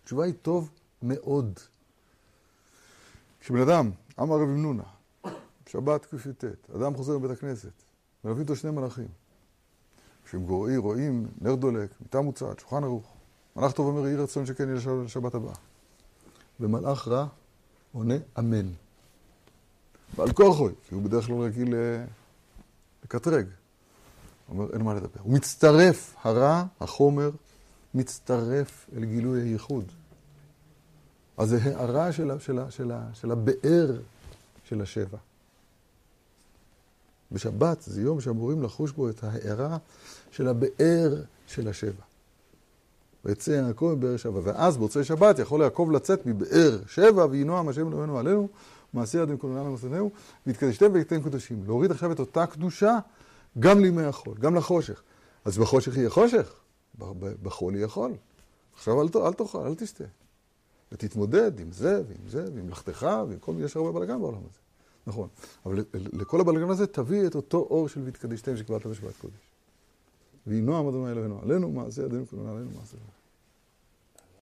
התשובה היא טוב מאוד. כשבן אדם, אמר רבי מנונה, שבת קי"ט, אדם חוזר מבית הכנסת, מלווים אותו שני מלאכים. כשהם גורעים, רואים נר דולק, מיטה מוצעת, שולחן ערוך. מלאך טוב אומר, יהי רצון שכן יהיה לשבת- הבאה. ומלאך רע עונה אמן. ועל כורחוי, כי הוא בדרך כלל רגיל אה, לקטרג. הוא אומר, אין מה לדבר. הוא מצטרף, הרע, החומר, מצטרף אל גילוי הייחוד. אז זה הערה של, של, של, של הבאר של השבע. בשבת זה יום שאמורים לחוש בו את ההערה של הבאר של השבע. ויצא יעקב מבאר שבע. ואז במוצאי שבת יכול יעקב לצאת מבאר שבע, ויהי נועם השם אלוהינו עלינו, מעשי יד במקומנו למסדנו, והתקדשתם והייתם קדושים. להוריד עכשיו את אותה קדושה גם לימי החול, גם לחושך. אז בחושך יהיה חושך, בחול יהיה חול. עכשיו אל, אל תאכל, אל תשתה. ותתמודד עם זה ועם זה ועם מלאכתך ועם כל מיני, יש הרבה בלאגן בעולם הזה. נכון. אבל לכל הבלאגן הזה תביא את אותו אור של והתקדשתם שקיבלת בשבת קודש. ויהי נועם אדוני אלוהינו עלינו, מעשה ידינו כולנו עלינו, מעשה ידינו.